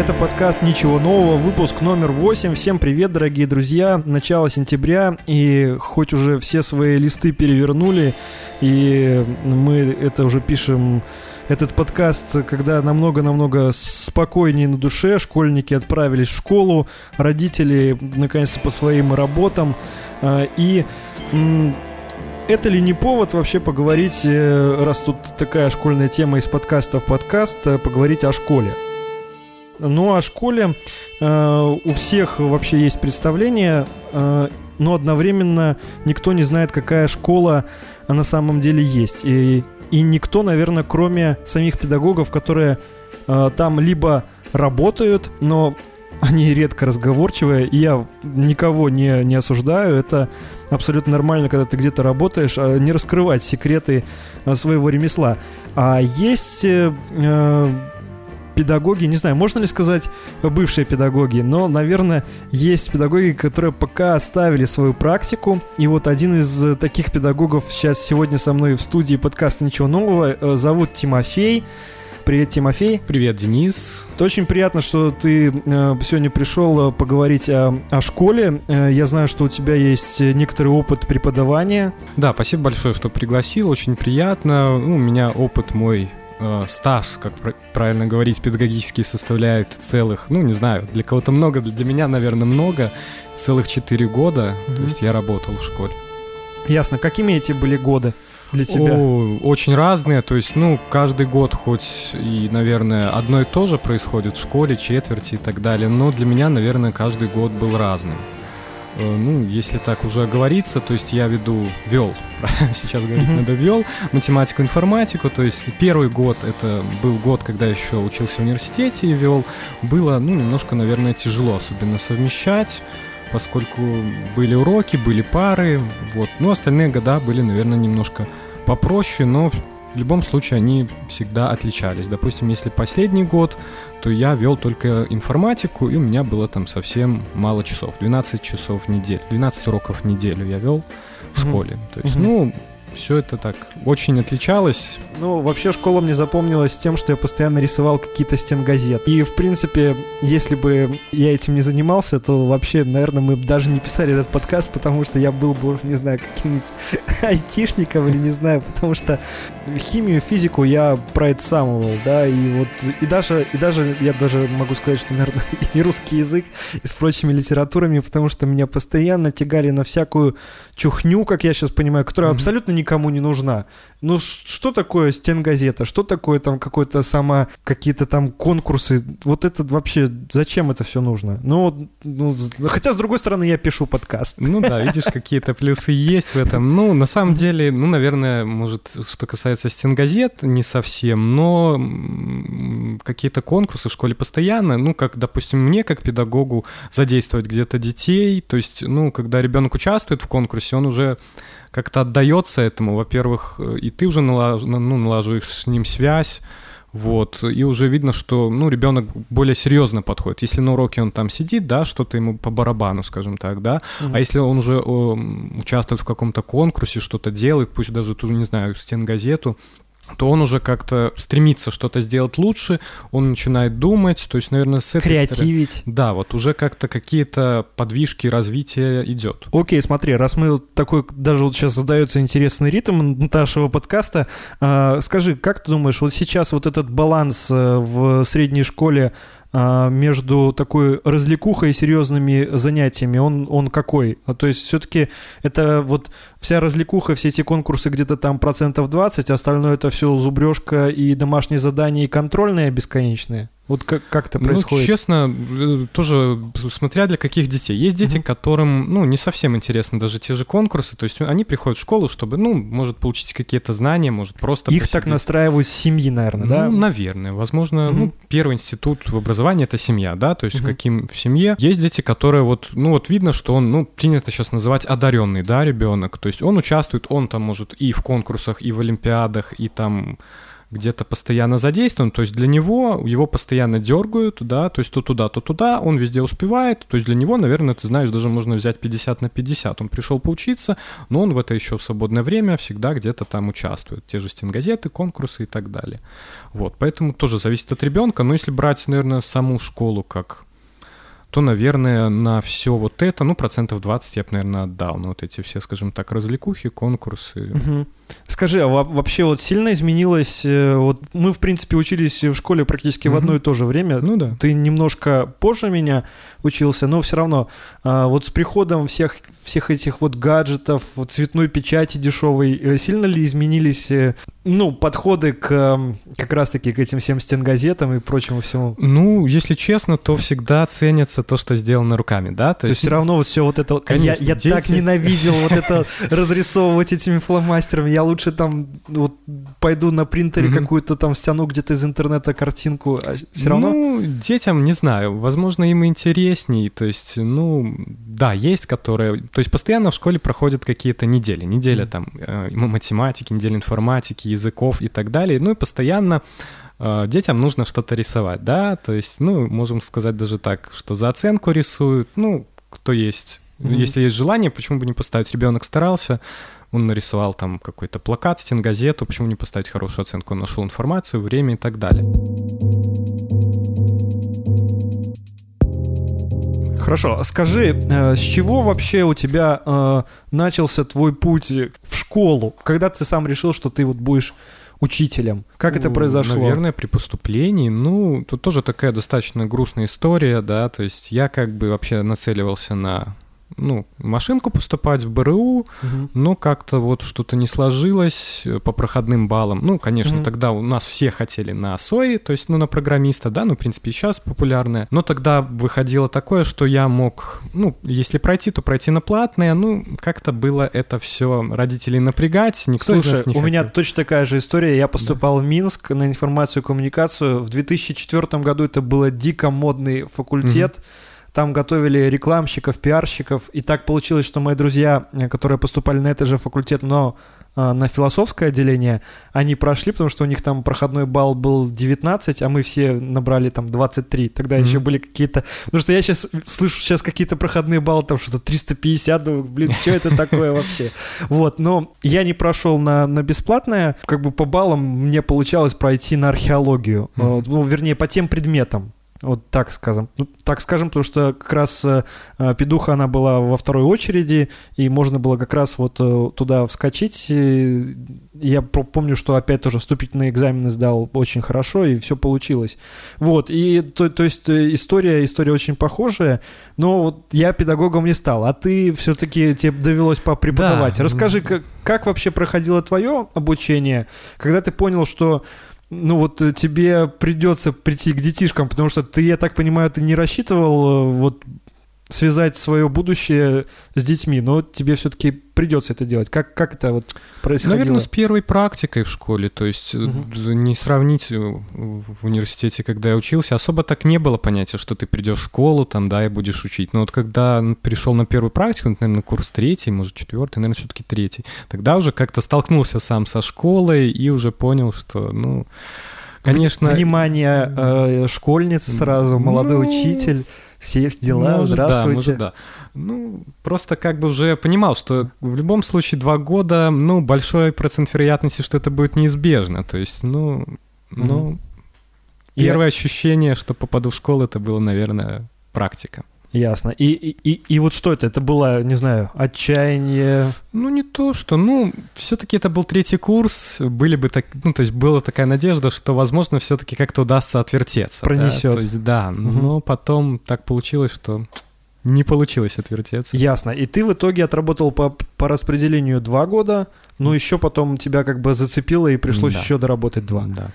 Это подкаст «Ничего нового», выпуск номер 8. Всем привет, дорогие друзья. Начало сентября, и хоть уже все свои листы перевернули, и мы это уже пишем этот подкаст, когда намного-намного спокойнее на душе, школьники отправились в школу, родители наконец-то по своим работам, а, и это ли не повод вообще поговорить, э, раз тут такая школьная тема из подкаста в подкаст, э, поговорить о школе? Ну, о школе э, у всех вообще есть представление, э, но одновременно никто не знает, какая школа на самом деле есть. И, и никто, наверное, кроме самих педагогов, которые э, там либо работают, но они редко разговорчивые, и я никого не, не осуждаю, это абсолютно нормально, когда ты где-то работаешь, а не раскрывать секреты а, своего ремесла. А есть э, э, педагоги, не знаю, можно ли сказать бывшие педагоги, но, наверное, есть педагоги, которые пока оставили свою практику. И вот один из таких педагогов сейчас сегодня со мной в студии подкаста «Ничего нового» э, зовут Тимофей. Привет, Тимофей. Привет, Денис. Это очень приятно, что ты э, сегодня пришел э, поговорить о, о школе. Я знаю, что у тебя есть некоторый опыт преподавания. Да, спасибо большое, что пригласил. Очень приятно. Ну, у меня опыт мой э, стаж, как правильно говорить, педагогический составляет целых, ну, не знаю, для кого-то много, для меня, наверное, много, целых 4 года. Mm-hmm. То есть я работал в школе. Ясно. Какими эти были годы? для тебя? О, очень разные, то есть, ну, каждый год хоть и, наверное, одно и то же происходит в школе, четверти и так далее, но для меня, наверное, каждый год был разным. Э, ну, если так уже говорится, то есть я веду, вел, сейчас говорить mm-hmm. надо, вел математику, информатику, то есть первый год, это был год, когда еще учился в университете и вел, было, ну, немножко, наверное, тяжело, особенно совмещать, поскольку были уроки, были пары, вот. Ну, остальные года были, наверное, немножко попроще, но в любом случае они всегда отличались. Допустим, если последний год, то я вел только информатику, и у меня было там совсем мало часов, 12 часов в неделю, 12 уроков в неделю я вел в школе. То есть, ну, все это так очень отличалось. Ну, вообще школа мне запомнилась тем, что я постоянно рисовал какие-то стенгазет. И, в принципе, если бы я этим не занимался, то вообще, наверное, мы даже не писали этот подкаст, потому что я был бы, не знаю, каким-нибудь айтишником или не знаю, потому что химию, физику я проэцамывал, да, и вот, и даже, и даже, я даже могу сказать, что, наверное, и русский язык, и с прочими литературами, потому что меня постоянно тягали на всякую чухню, как я сейчас понимаю, которая mm-hmm. абсолютно никому не нужна. Ну, что такое стенгазета? Что такое там какой-то сама, какие-то там конкурсы? Вот это вообще, зачем это все нужно? Ну, ну, хотя, с другой стороны, я пишу подкаст. Ну да, видишь, какие-то плюсы есть в этом. Ну, на самом деле, ну, наверное, может, что касается стенгазет, не совсем, но какие-то конкурсы в школе постоянно, ну, как, допустим, мне, как педагогу, задействовать где-то детей, то есть, ну, когда ребенок участвует в конкурсе, он уже как-то отдается этому, во-первых, и ты уже налаж, ну, налаживаешь с ним связь, вот, и уже видно, что, ну, ребенок более серьезно подходит. Если на уроке он там сидит, да, что-то ему по барабану, скажем так, да, mm-hmm. а если он уже о, участвует в каком-то конкурсе, что-то делает, пусть даже тоже, не знаю, стенгазету, то он уже как-то стремится что-то сделать лучше, он начинает думать, то есть, наверное, с этой Креативить. Стороны, да, вот уже как-то какие-то подвижки, развития идет. Окей, смотри, раз мы такой, даже вот сейчас задается интересный ритм нашего подкаста, э, скажи, как ты думаешь, вот сейчас вот этот баланс э, в средней школе а, между такой развлекухой и серьезными занятиями, он, он какой? А, то есть все-таки это вот вся развлекуха, все эти конкурсы где-то там процентов 20, остальное это все зубрежка и домашние задания и контрольные бесконечные? Вот как, как это ну, происходит? Ну, честно, э, тоже смотря для каких детей. Есть дети, угу. которым, ну, не совсем интересны даже те же конкурсы, то есть они приходят в школу, чтобы, ну, может, получить какие-то знания, может, просто Их посидеть. так настраивают семьи, наверное, да? Ну, наверное. Возможно, угу. ну, первый институт в образовании — это семья, да, то есть угу. каким в семье. Есть дети, которые вот, ну, вот видно, что он, ну, принято сейчас называть одаренный, да, ребенок, то есть он участвует, он там может и в конкурсах, и в олимпиадах, и там где-то постоянно задействован, то есть для него его постоянно дергают, да, то есть то туда, то туда, он везде успевает, то есть для него, наверное, ты знаешь, даже можно взять 50 на 50. Он пришел поучиться, но он в это еще в свободное время всегда где-то там участвует. Те же стенгазеты, конкурсы и так далее. Вот, поэтому тоже зависит от ребенка, но если брать, наверное, саму школу как то, наверное, на все вот это, ну, процентов 20 я бы, наверное, отдал. На вот эти все, скажем так, развлекухи, конкурсы. Угу. Скажи, а вообще вот сильно изменилось? Э, вот мы, в принципе, учились в школе практически угу. в одно и то же время. Ну да. Ты немножко позже меня учился, но все равно а, вот с приходом всех, всех этих вот гаджетов, цветной печати дешевой, э, сильно ли изменились э, ну, подходы к как раз-таки к этим всем стенгазетам и прочему всему? Ну, если честно, то всегда ценится то, что сделано руками, да? То, то есть все равно вот все вот это... Конечно, я я дети... так ненавидел вот это разрисовывать этими фломастерами. Я лучше там вот пойду на принтере какую-то там стяну где-то из интернета картинку. А все равно... Ну, детям, не знаю, возможно, им интересней. То есть, ну, да, есть которые... То есть постоянно в школе проходят какие-то недели. Неделя там э, математики, неделя информатики, языков и так далее. Ну и постоянно э, детям нужно что-то рисовать, да, то есть, ну, можем сказать даже так, что за оценку рисуют, ну, кто есть. Mm-hmm. Если есть желание, почему бы не поставить? Ребенок старался, он нарисовал там какой-то плакат, стенгазету, почему не поставить хорошую оценку? Он нашел информацию, время и так далее. Хорошо, скажи, э, с чего вообще у тебя э, начался твой путь в школу? Когда ты сам решил, что ты вот будешь учителем? Как это произошло? Наверное, при поступлении. Ну, тут тоже такая достаточно грустная история, да, то есть я как бы вообще нацеливался на ну, машинку поступать в БРУ, угу. но как-то вот что-то не сложилось э, по проходным баллам. Ну, конечно, угу. тогда у нас все хотели на СОИ, то есть, ну, на программиста, да, ну, в принципе, и сейчас популярное. Но тогда выходило такое, что я мог, ну, если пройти, то пройти на платное, ну, как-то было это все родителей напрягать, никто Слушай, из нас не у хотел. меня точно такая же история. Я поступал да. в Минск на информацию и коммуникацию. В 2004 году это был дико модный факультет. Угу там готовили рекламщиков, пиарщиков, и так получилось, что мои друзья, э, которые поступали на этот же факультет, но э, на философское отделение, они прошли, потому что у них там проходной балл был 19, а мы все набрали там 23. Тогда mm-hmm. еще были какие-то... Потому что я сейчас слышу сейчас какие-то проходные баллы, там что-то 350, думаю, блин, что это такое вообще? Вот, но я не прошел на, на бесплатное, как бы по баллам мне получалось пройти на археологию, mm-hmm. ну, вернее, по тем предметам. Вот так скажем. Ну, так скажем, потому что как раз э, Педуха, она была во второй очереди, и можно было как раз вот э, туда вскочить. И я помню, что опять тоже вступительные экзамены сдал очень хорошо, и все получилось. Вот, и то, то есть э, история, история очень похожая, но вот я педагогом не стал, а ты все-таки тебе довелось попреподавать. Да. Расскажи, как, как вообще проходило твое обучение, когда ты понял, что ну вот э, тебе придется прийти к детишкам, потому что ты, я так понимаю, ты не рассчитывал э, вот связать свое будущее с детьми, но тебе все-таки придется это делать. Как, как это вот происходило? Наверное, с первой практикой в школе. То есть угу. не сравнить в университете, когда я учился, особо так не было понятия, что ты придешь в школу там, да, и будешь учить. Но вот когда пришел на первую практику, наверное, курс третий, может, четвертый, наверное, все-таки третий, тогда уже как-то столкнулся сам со школой и уже понял, что, ну, конечно... Внимание э, школьницы сразу, молодой ну... учитель все дела, может, здравствуйте. Да, может, да. Ну, просто как бы уже понимал, что в любом случае два года, ну, большой процент вероятности, что это будет неизбежно. То есть, ну, mm-hmm. ну, первое Я... ощущение, что попаду в школу, это было, наверное, практика. Ясно. И, и, и вот что это? Это было, не знаю, отчаяние? Ну, не то, что... Ну, все-таки это был третий курс, были бы так... Ну, то есть была такая надежда, что, возможно, все-таки как-то удастся отвертеться. Пронесет. Да? То есть, да. Угу. Но потом так получилось, что не получилось отвертеться. Ясно. И ты в итоге отработал по, по распределению два года, но еще потом тебя как бы зацепило и пришлось да. еще доработать два. Да.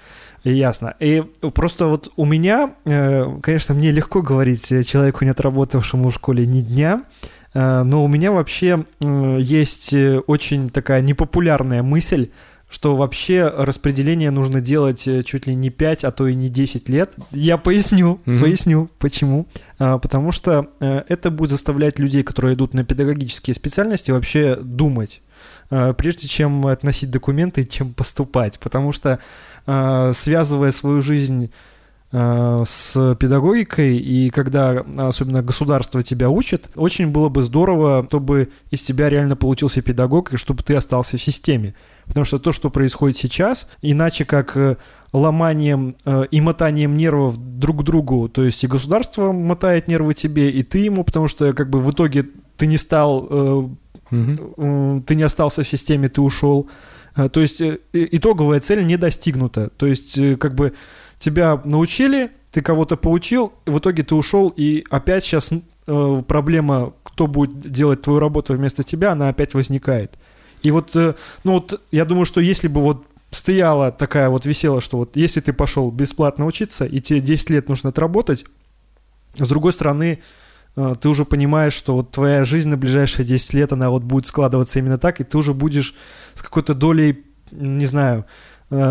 Ясно. И просто вот у меня, э, конечно, мне легко говорить человеку, не отработавшему в школе ни дня, э, но у меня вообще э, есть очень такая непопулярная мысль, что вообще распределение нужно делать чуть ли не 5, а то и не 10 лет. Я поясню, mm-hmm. поясню, почему. А, потому что это будет заставлять людей, которые идут на педагогические специальности, вообще думать э, прежде чем относить документы, чем поступать. Потому что, э, связывая свою жизнь э, с педагогикой, и когда особенно государство тебя учит, очень было бы здорово, чтобы из тебя реально получился педагог, и чтобы ты остался в системе. Потому что то, что происходит сейчас, иначе как э, ломанием э, и мотанием нервов друг к другу, то есть и государство мотает нервы тебе, и ты ему, потому что как бы в итоге ты не стал, э, угу. ты не остался в системе, ты ушел. То есть итоговая цель не достигнута. То есть как бы тебя научили, ты кого-то поучил, в итоге ты ушел, и опять сейчас проблема, кто будет делать твою работу вместо тебя, она опять возникает. И вот, э, ну вот, я думаю, что если бы вот стояла такая вот висела, что вот если ты пошел бесплатно учиться, и тебе 10 лет нужно отработать, с другой стороны, э, ты уже понимаешь, что вот твоя жизнь на ближайшие 10 лет, она вот будет складываться именно так, и ты уже будешь с какой-то долей, не знаю,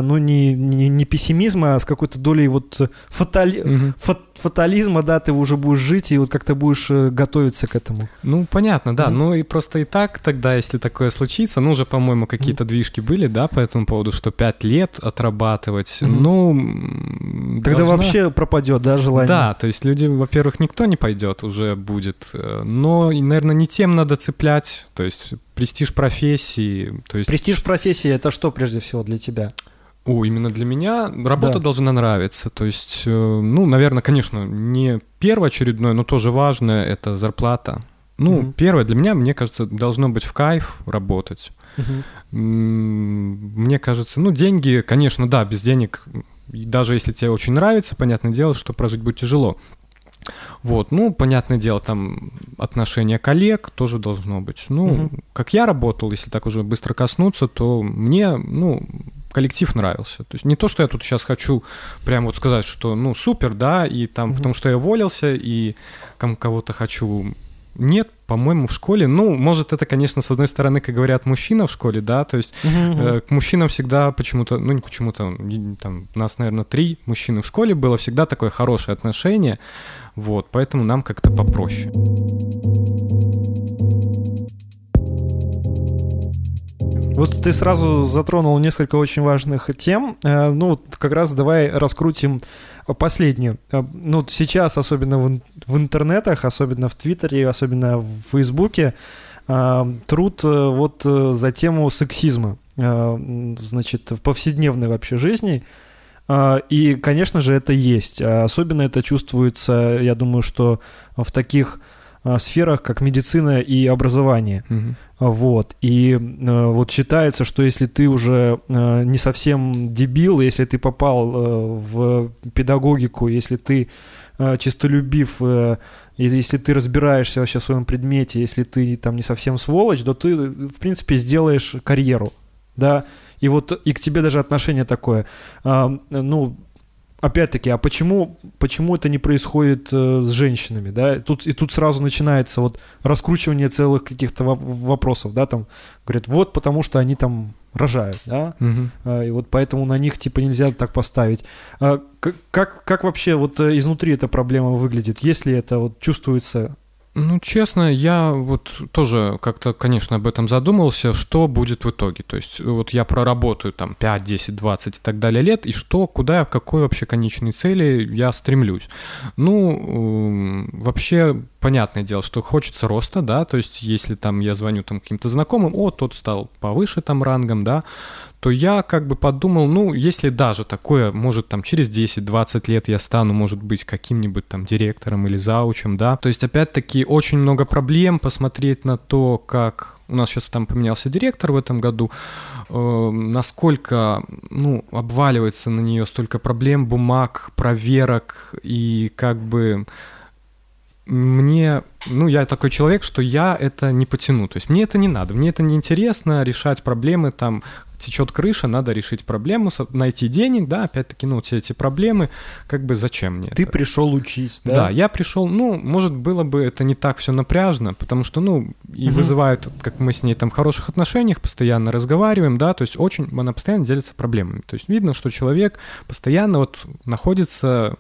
ну, не, не, не пессимизма, а с какой-то долей вот фатали... угу. фат, фатализма, да, ты уже будешь жить и вот как-то будешь э, готовиться к этому. Ну, понятно, да. Угу. Ну и просто и так тогда, если такое случится, ну, уже, по-моему, какие-то угу. движки были, да, по этому поводу, что пять лет отрабатывать, угу. ну... Тогда должна... вообще пропадет, да, желание? Да, то есть люди, во-первых, никто не пойдет уже будет, э, но, наверное, не тем надо цеплять, то есть престиж профессии. То есть... Престиж профессии это что прежде всего для тебя? О, именно для меня работа да. должна нравиться. То есть, э, ну, наверное, конечно, не первоочередное, но тоже важное это зарплата. Ну, угу. первое для меня, мне кажется, должно быть в кайф работать. Угу. Мне кажется, ну, деньги, конечно, да, без денег, даже если тебе очень нравится, понятное дело, что прожить будет тяжело. Вот, ну, понятное дело, там отношение коллег тоже должно быть. Ну, угу. как я работал, если так уже быстро коснуться, то мне, ну, коллектив нравился. То есть не то, что я тут сейчас хочу прям вот сказать, что, ну, супер, да, и там, угу. потому что я уволился, и кого-то хочу нет, по-моему, в школе, ну, может, это, конечно, с одной стороны, как говорят, мужчина в школе, да, то есть э, к мужчинам всегда почему-то, ну, не почему-то, там, нас, наверное, три мужчины в школе было всегда такое хорошее отношение, вот, поэтому нам как-то попроще. Вот ты сразу затронул несколько очень важных тем. Э, ну, как раз давай раскрутим последнюю. Э, ну, сейчас, особенно в, в интернетах, особенно в Твиттере, особенно в Фейсбуке, э, труд вот за тему сексизма, значит, в повседневной вообще жизни. И, конечно же, это есть. Особенно это чувствуется, я думаю, что в таких сферах, как медицина и образование. Угу. Вот. И э, вот считается, что если ты уже э, не совсем дебил, если ты попал э, в педагогику, если ты э, чистолюбив, э, если ты разбираешься вообще в своем предмете, если ты там не совсем сволочь, то ты, в принципе, сделаешь карьеру, да, и вот и к тебе даже отношение такое. Э, ну, опять-таки, а почему, почему это не происходит э, с женщинами, да? Тут, и тут сразу начинается вот раскручивание целых каких-то вопросов, да, там говорят, вот потому что они там рожают, да, угу. и вот поэтому на них типа нельзя так поставить. А, как, как вообще вот э, изнутри эта проблема выглядит? Если это вот чувствуется ну, честно, я вот тоже как-то, конечно, об этом задумывался, что будет в итоге. То есть вот я проработаю там 5, 10, 20 и так далее лет, и что, куда, в какой вообще конечной цели я стремлюсь. Ну, вообще, понятное дело, что хочется роста, да, то есть если там я звоню там каким-то знакомым, о, тот стал повыше там рангом, да, то я как бы подумал, ну, если даже такое, может, там через 10-20 лет я стану, может быть, каким-нибудь там директором или заучем, да, то есть, опять-таки, очень много проблем посмотреть на то, как у нас сейчас там поменялся директор в этом году, э, насколько, ну, обваливается на нее столько проблем, бумаг, проверок и как бы мне, ну, я такой человек, что я это не потяну. То есть мне это не надо, мне это не интересно решать проблемы, там, течет крыша, надо решить проблему, найти денег, да, опять-таки, ну, все эти проблемы, как бы зачем мне Ты это? пришел учить, да? Да, я пришел, ну, может, было бы это не так все напряжно, потому что, ну, и угу. вызывают, как мы с ней там в хороших отношениях, постоянно разговариваем, да, то есть очень, она постоянно делится проблемами. То есть видно, что человек постоянно вот находится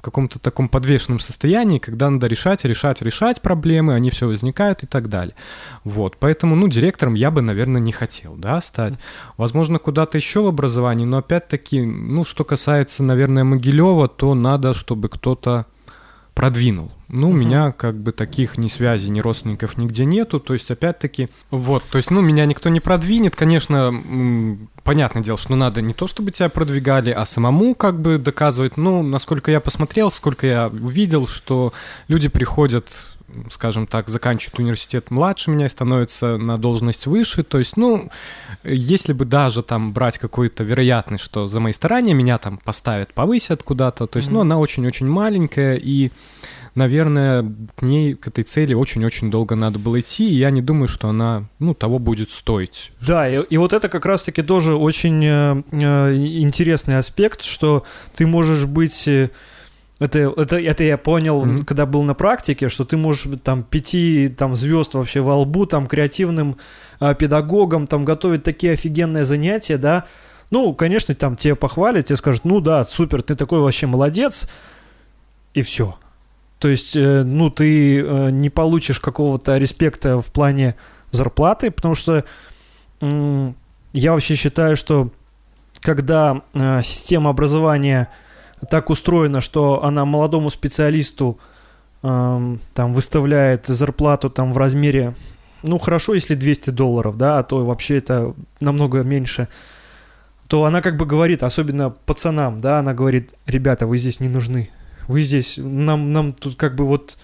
в каком-то таком подвешенном состоянии, когда надо решать, решать, решать проблемы, они все возникают и так далее. Вот, поэтому, ну, директором я бы, наверное, не хотел, да, стать. Возможно, куда-то еще в образовании, но опять-таки, ну, что касается, наверное, Могилева, то надо, чтобы кто-то продвинул. Ну, у меня как бы таких ни связей, ни родственников нигде нету, то есть опять-таки, вот, то есть, ну, меня никто не продвинет, конечно, понятное дело, что надо не то, чтобы тебя продвигали, а самому как бы доказывать, ну, насколько я посмотрел, сколько я увидел, что люди приходят скажем так, заканчивают университет младше меня и становятся на должность выше. То есть, ну, если бы даже там брать какую-то вероятность, что за мои старания меня там поставят, повысят куда-то, то есть, mm-hmm. ну, она очень-очень маленькая, и наверное, к ней, к этой цели очень-очень долго надо было идти, и я не думаю, что она, ну, того будет стоить. Да, и, и вот это как раз-таки тоже очень э, э интересный аспект, что ты можешь быть... Э, это, это, это я понял, mm-hmm. когда был на практике, что ты можешь там пяти там звезд вообще во лбу, там креативным э, педагогом, там готовить такие офигенные занятия, да. Ну, конечно, там тебе похвалят, тебе скажут, ну да, супер, ты такой вообще молодец, и все. То есть, э, ну, ты э, не получишь какого-то респекта в плане зарплаты, потому что я вообще считаю, что когда э, система образования так устроена, что она молодому специалисту эм, там выставляет зарплату там в размере, ну хорошо, если 200 долларов, да, а то вообще это намного меньше, то она как бы говорит, особенно пацанам, да, она говорит, ребята, вы здесь не нужны, вы здесь, нам, нам тут как бы вот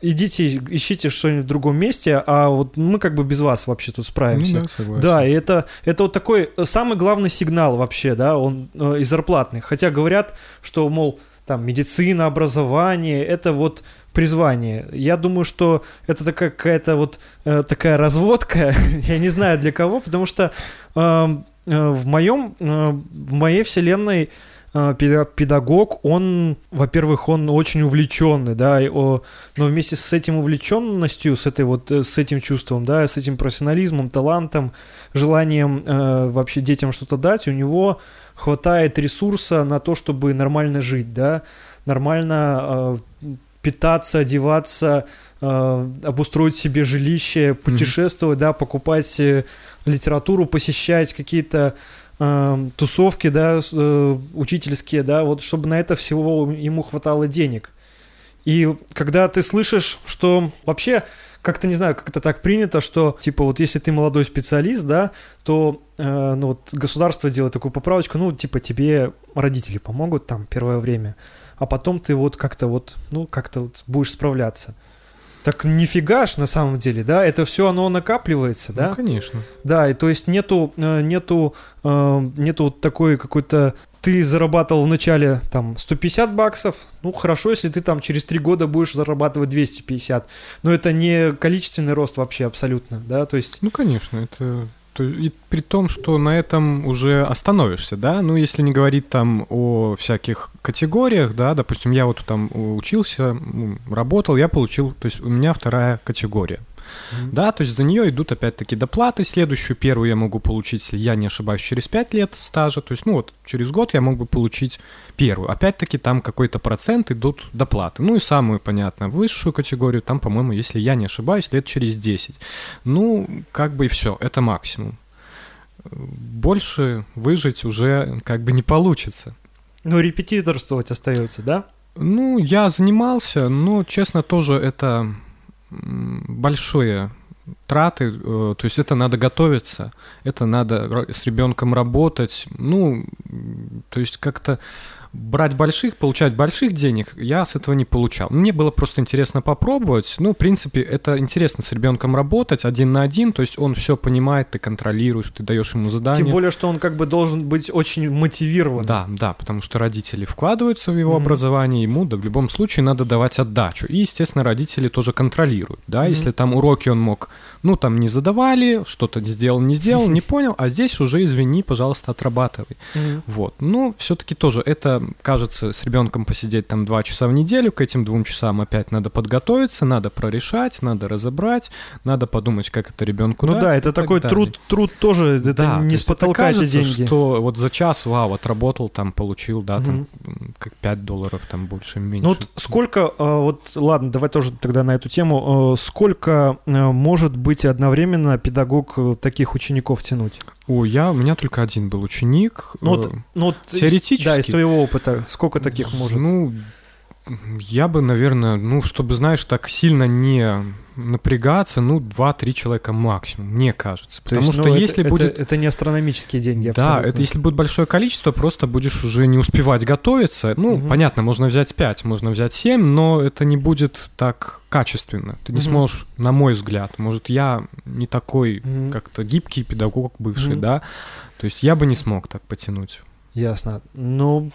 идите, ищите что-нибудь в другом месте, а вот мы как бы без вас вообще тут справимся. Ну, да, да, и это, это вот такой самый главный сигнал вообще, да, он э, из зарплатных. Хотя говорят, что, мол, там, медицина, образование, это вот призвание. Я думаю, что это такая какая-то вот э, такая разводка, я не знаю для кого, потому что э, э, в моем, э, в моей вселенной педагог, он, во-первых, он очень увлеченный, да, но вместе с этим увлеченностью, с этой вот, э, с этим чувством, да, с этим профессионализмом, талантом, желанием э, вообще детям что-то дать, у него хватает ресурса на то, чтобы нормально жить, да, нормально э, питаться, одеваться, э, обустроить себе жилище, путешествовать, mm-hmm. да, покупать э, литературу, посещать какие-то э, тусовки, да, э, учительские, да, вот чтобы на это всего ему хватало денег. И когда ты слышишь, что вообще как-то не знаю, как это так принято, что типа вот если ты молодой специалист, да, то э, ну вот государство делает такую поправочку, ну типа тебе родители помогут там первое время, а потом ты вот как-то вот ну как-то вот будешь справляться. Так нифига ж на самом деле, да, это все оно накапливается, да? Ну, конечно. Да, и то есть нету, э, нету, э, нету такой какой-то ты зарабатывал в начале там 150 баксов, ну хорошо, если ты там через три года будешь зарабатывать 250, но это не количественный рост вообще абсолютно, да, то есть... Ну, конечно, это то, и при том, что на этом уже остановишься, да, ну, если не говорить там о всяких категориях, да, допустим, я вот там учился, работал, я получил, то есть у меня вторая категория. Mm-hmm. Да, то есть за нее идут опять-таки доплаты. Следующую первую я могу получить, если я не ошибаюсь, через 5 лет стажа. То есть, ну вот, через год я мог бы получить первую. Опять-таки там какой-то процент идут доплаты. Ну и самую, понятно, высшую категорию, там, по-моему, если я не ошибаюсь, лет через 10. Ну, как бы и все, это максимум. Больше выжить уже как бы не получится. Ну, репетиторствовать остается, да? Ну, я занимался, но, честно, тоже это большие траты, э, то есть это надо готовиться, это надо с ребенком работать, ну, то есть как-то брать больших, получать больших денег, я с этого не получал. Мне было просто интересно попробовать. Ну, в принципе, это интересно с ребенком работать один на один, то есть он все понимает, ты контролируешь, ты даешь ему задание. Тем более, что он как бы должен быть очень мотивирован. Да, да, потому что родители вкладываются в его mm-hmm. образование, ему да, в любом случае надо давать отдачу. И, естественно, родители тоже контролируют, да, mm-hmm. если там уроки он мог, Ну, там не задавали, что-то сделал, не сделал, не понял, а здесь уже, извини, пожалуйста, отрабатывай. Вот. Ну, все-таки тоже это, кажется, с ребенком посидеть там два часа в неделю, к этим двум часам опять надо подготовиться, надо прорешать, надо разобрать, надо подумать, как это ребенку Ну дать да, это так такой труд, труд тоже, это Да, не с потолка эти деньги. что вот за час, вау, отработал, там, получил, да, там, как 5 долларов, там, больше, меньше. Ну вот сколько, э, вот ладно, давай тоже тогда на эту тему, э, сколько э, может быть одновременно педагог э, таких учеников тянуть? О, я, у меня только один был ученик. Ну вот, э, ну, теоретически- да, из твоего опыта, сколько таких может? Ну, я бы, наверное, ну, чтобы, знаешь, так сильно не напрягаться, ну, 2-3 человека максимум, мне кажется. То Потому есть, что ну, это- если это, будет... Это, не астрономические деньги, Да, абсолютно. это если будет большое количество, просто будешь уже не успевать готовиться. Ну, Мгм. понятно, можно взять 5, можно взять 7, но это не будет так качественно. Ты не Мгм. сможешь, на мой взгляд. Может, я не такой Мгм. как-то гибкий педагог бывший, Мгм. да? То есть я бы не смог так потянуть. Ясно. Ну,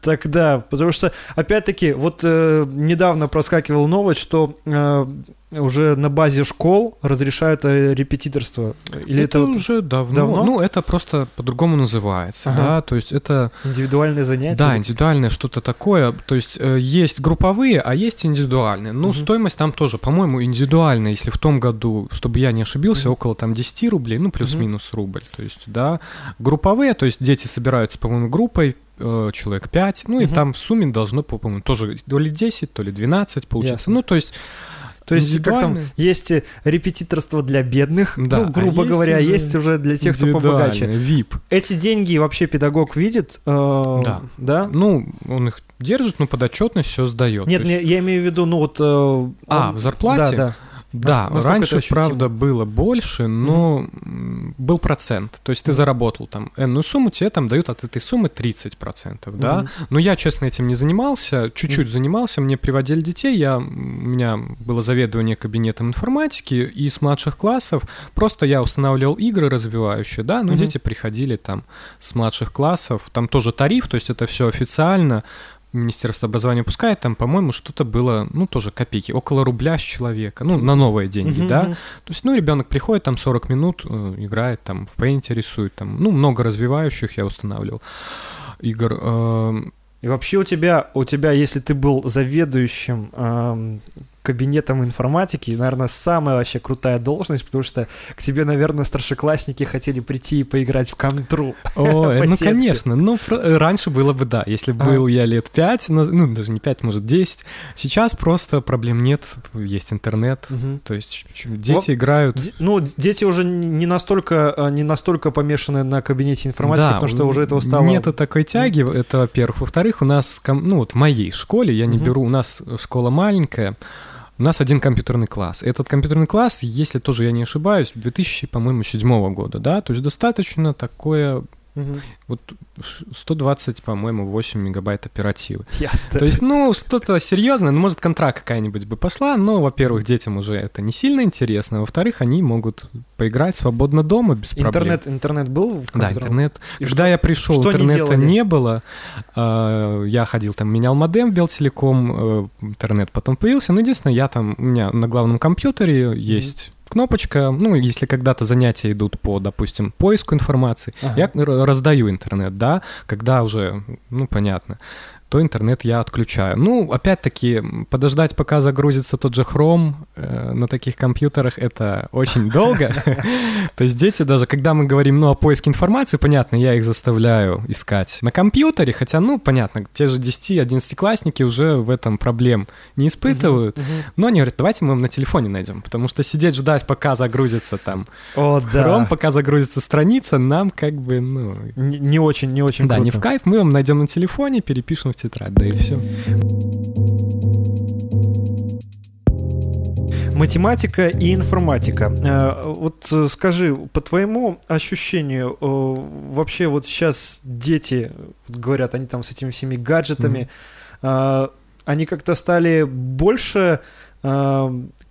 тогда, потому что, опять-таки, вот э, недавно проскакивала новость, что э, уже на базе школ разрешают э, репетиторство. Или это, это вот уже давно. давно? Ну, это просто по-другому называется, Ага. да? То есть это, индивидуальные занятия? да, индивидуальное что-то такое. То есть э, есть групповые, а есть индивидуальные. Ну, Мгм. стоимость там тоже, по-моему, индивидуальная, если в том году, чтобы я не ошибился, Мгм. около там 10 рублей, ну, плюс-минус рубль. То есть, да. Групповые, то есть дети собираются, по-моему, группой, э, человек 5, ну, и Мгм. там в сумме должно, по-моему, тоже то ли 10, то ли 12 получается. Ясно. Ну, то есть... То есть, как там, есть э, репетиторство для бедных, Да, ну, грубо а есть говоря, уже есть уже для тех, кто побогаче. VIP. Эти деньги вообще педагог видит? э, Да. Да? Ну, он их держит, но под отчетность все сдает. Нет, То есть- я имею в виду, ну вот... э, А, он- в зарплате? Да, да. Да, насколько раньше, правда, было больше, но м, был процент. То есть ты заработал там энную сумму, тебе там дают от этой суммы 30%, да? Мгм. Но я, честно, этим не занимался, чуть-чуть занимался, мне приводили детей, я, у меня было заведование кабинетом информатики, и с младших классов просто я устанавливал игры развивающие, да, но Мгм. дети приходили там с младших классов, там тоже тариф, то есть это все официально, Министерство образования пускает, там, по-моему, что-то было, ну, тоже копейки, около рубля с человека, ну, на новые деньги, да. То есть, ну, ребенок приходит, там 40 минут э, играет, там в пейнте рисует, там, ну, много развивающих я устанавливал игр. эм, И вообще у тебя, у тебя, если ты был заведующим эм, кабинетом информатики, наверное, самая вообще крутая должность, потому что к тебе, наверное, старшеклассники хотели прийти и поиграть в контру. Ой, По ну, конечно, ну, э, раньше было бы, да, если Ага. был я лет 5, ну, даже не 5, может, 10, сейчас просто проблем нет, есть интернет, то есть дети играют... Ну, дети уже не настолько, э, не настолько помешаны на кабинете информатики, потому что уже этого стало... Нету такой тяги, это во-первых. Во-вторых, у нас, ну вот в моей школе, я не беру, у нас школа маленькая, у нас один компьютерный класс. Этот компьютерный класс, если тоже я не ошибаюсь, 2000, по-моему, седьмого года, да, то есть достаточно такое, Мгм. вот ш- 120, по-моему, 8 мегабайт оперативы. Ясно. То есть, ну, что-то серьезное, ну, может, контракт какая-нибудь бы пошла, но, во-первых, детям уже это не сильно интересно, а во-вторых, они могут поиграть свободно дома без проблем. интернет, интернет был в Да, интернет. И Когда я пришел, что интернета делали? не было. А, Я ходил там, менял модем в Белтелеком, э, интернет потом появился. Но единственное, я там, у меня на главном компьютере есть кнопочка, ну, если когда-то занятия идут по, допустим, поиску информации, Ага. я раздаю интернет, да, когда уже, ну, понятно, то интернет я отключаю. Ну, опять-таки, подождать, пока загрузится тот же Chrome э, на таких компьютерах, это очень долго. То есть дети даже, когда мы говорим, ну, о поиске информации, понятно, я их заставляю искать на компьютере, хотя, ну, понятно, те же 10-11-классники уже в этом проблем не испытывают. Но они говорят, давайте мы на телефоне найдем, потому что сидеть ждать, пока загрузится там. Chrome, пока загрузится страница, нам как бы, ну... Не, очень, не очень Да, не в кайф, мы вам найдем на телефоне, перепишем в тетрадь, да и все. Математика и информатика. Э, Вот э, скажи, по твоему ощущению, э, вообще вот сейчас дети, говорят, они там с этими всеми гаджетами, э, они как-то стали больше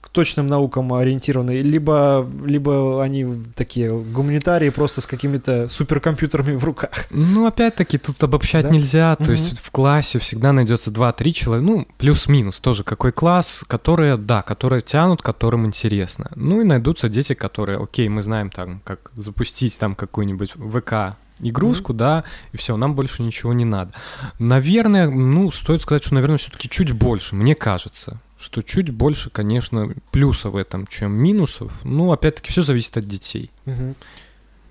к точным наукам ориентированы, либо, либо они такие гуманитарии просто с какими-то суперкомпьютерами в руках. Ну, опять-таки, тут обобщать да? нельзя. То угу. есть в классе всегда найдется 2-3 человека, ну, плюс-минус тоже какой класс, которые, да, которые тянут, которым интересно. Ну и найдутся дети, которые, окей, мы знаем там, как запустить там какую-нибудь ВК игрушку, mm-hmm. да, и все, нам больше ничего не надо. Наверное, ну, стоит сказать, что, наверное, все-таки чуть больше, мне кажется, что чуть больше, конечно, плюсов в этом, чем минусов. Ну, опять-таки, все зависит от детей. Mm-hmm.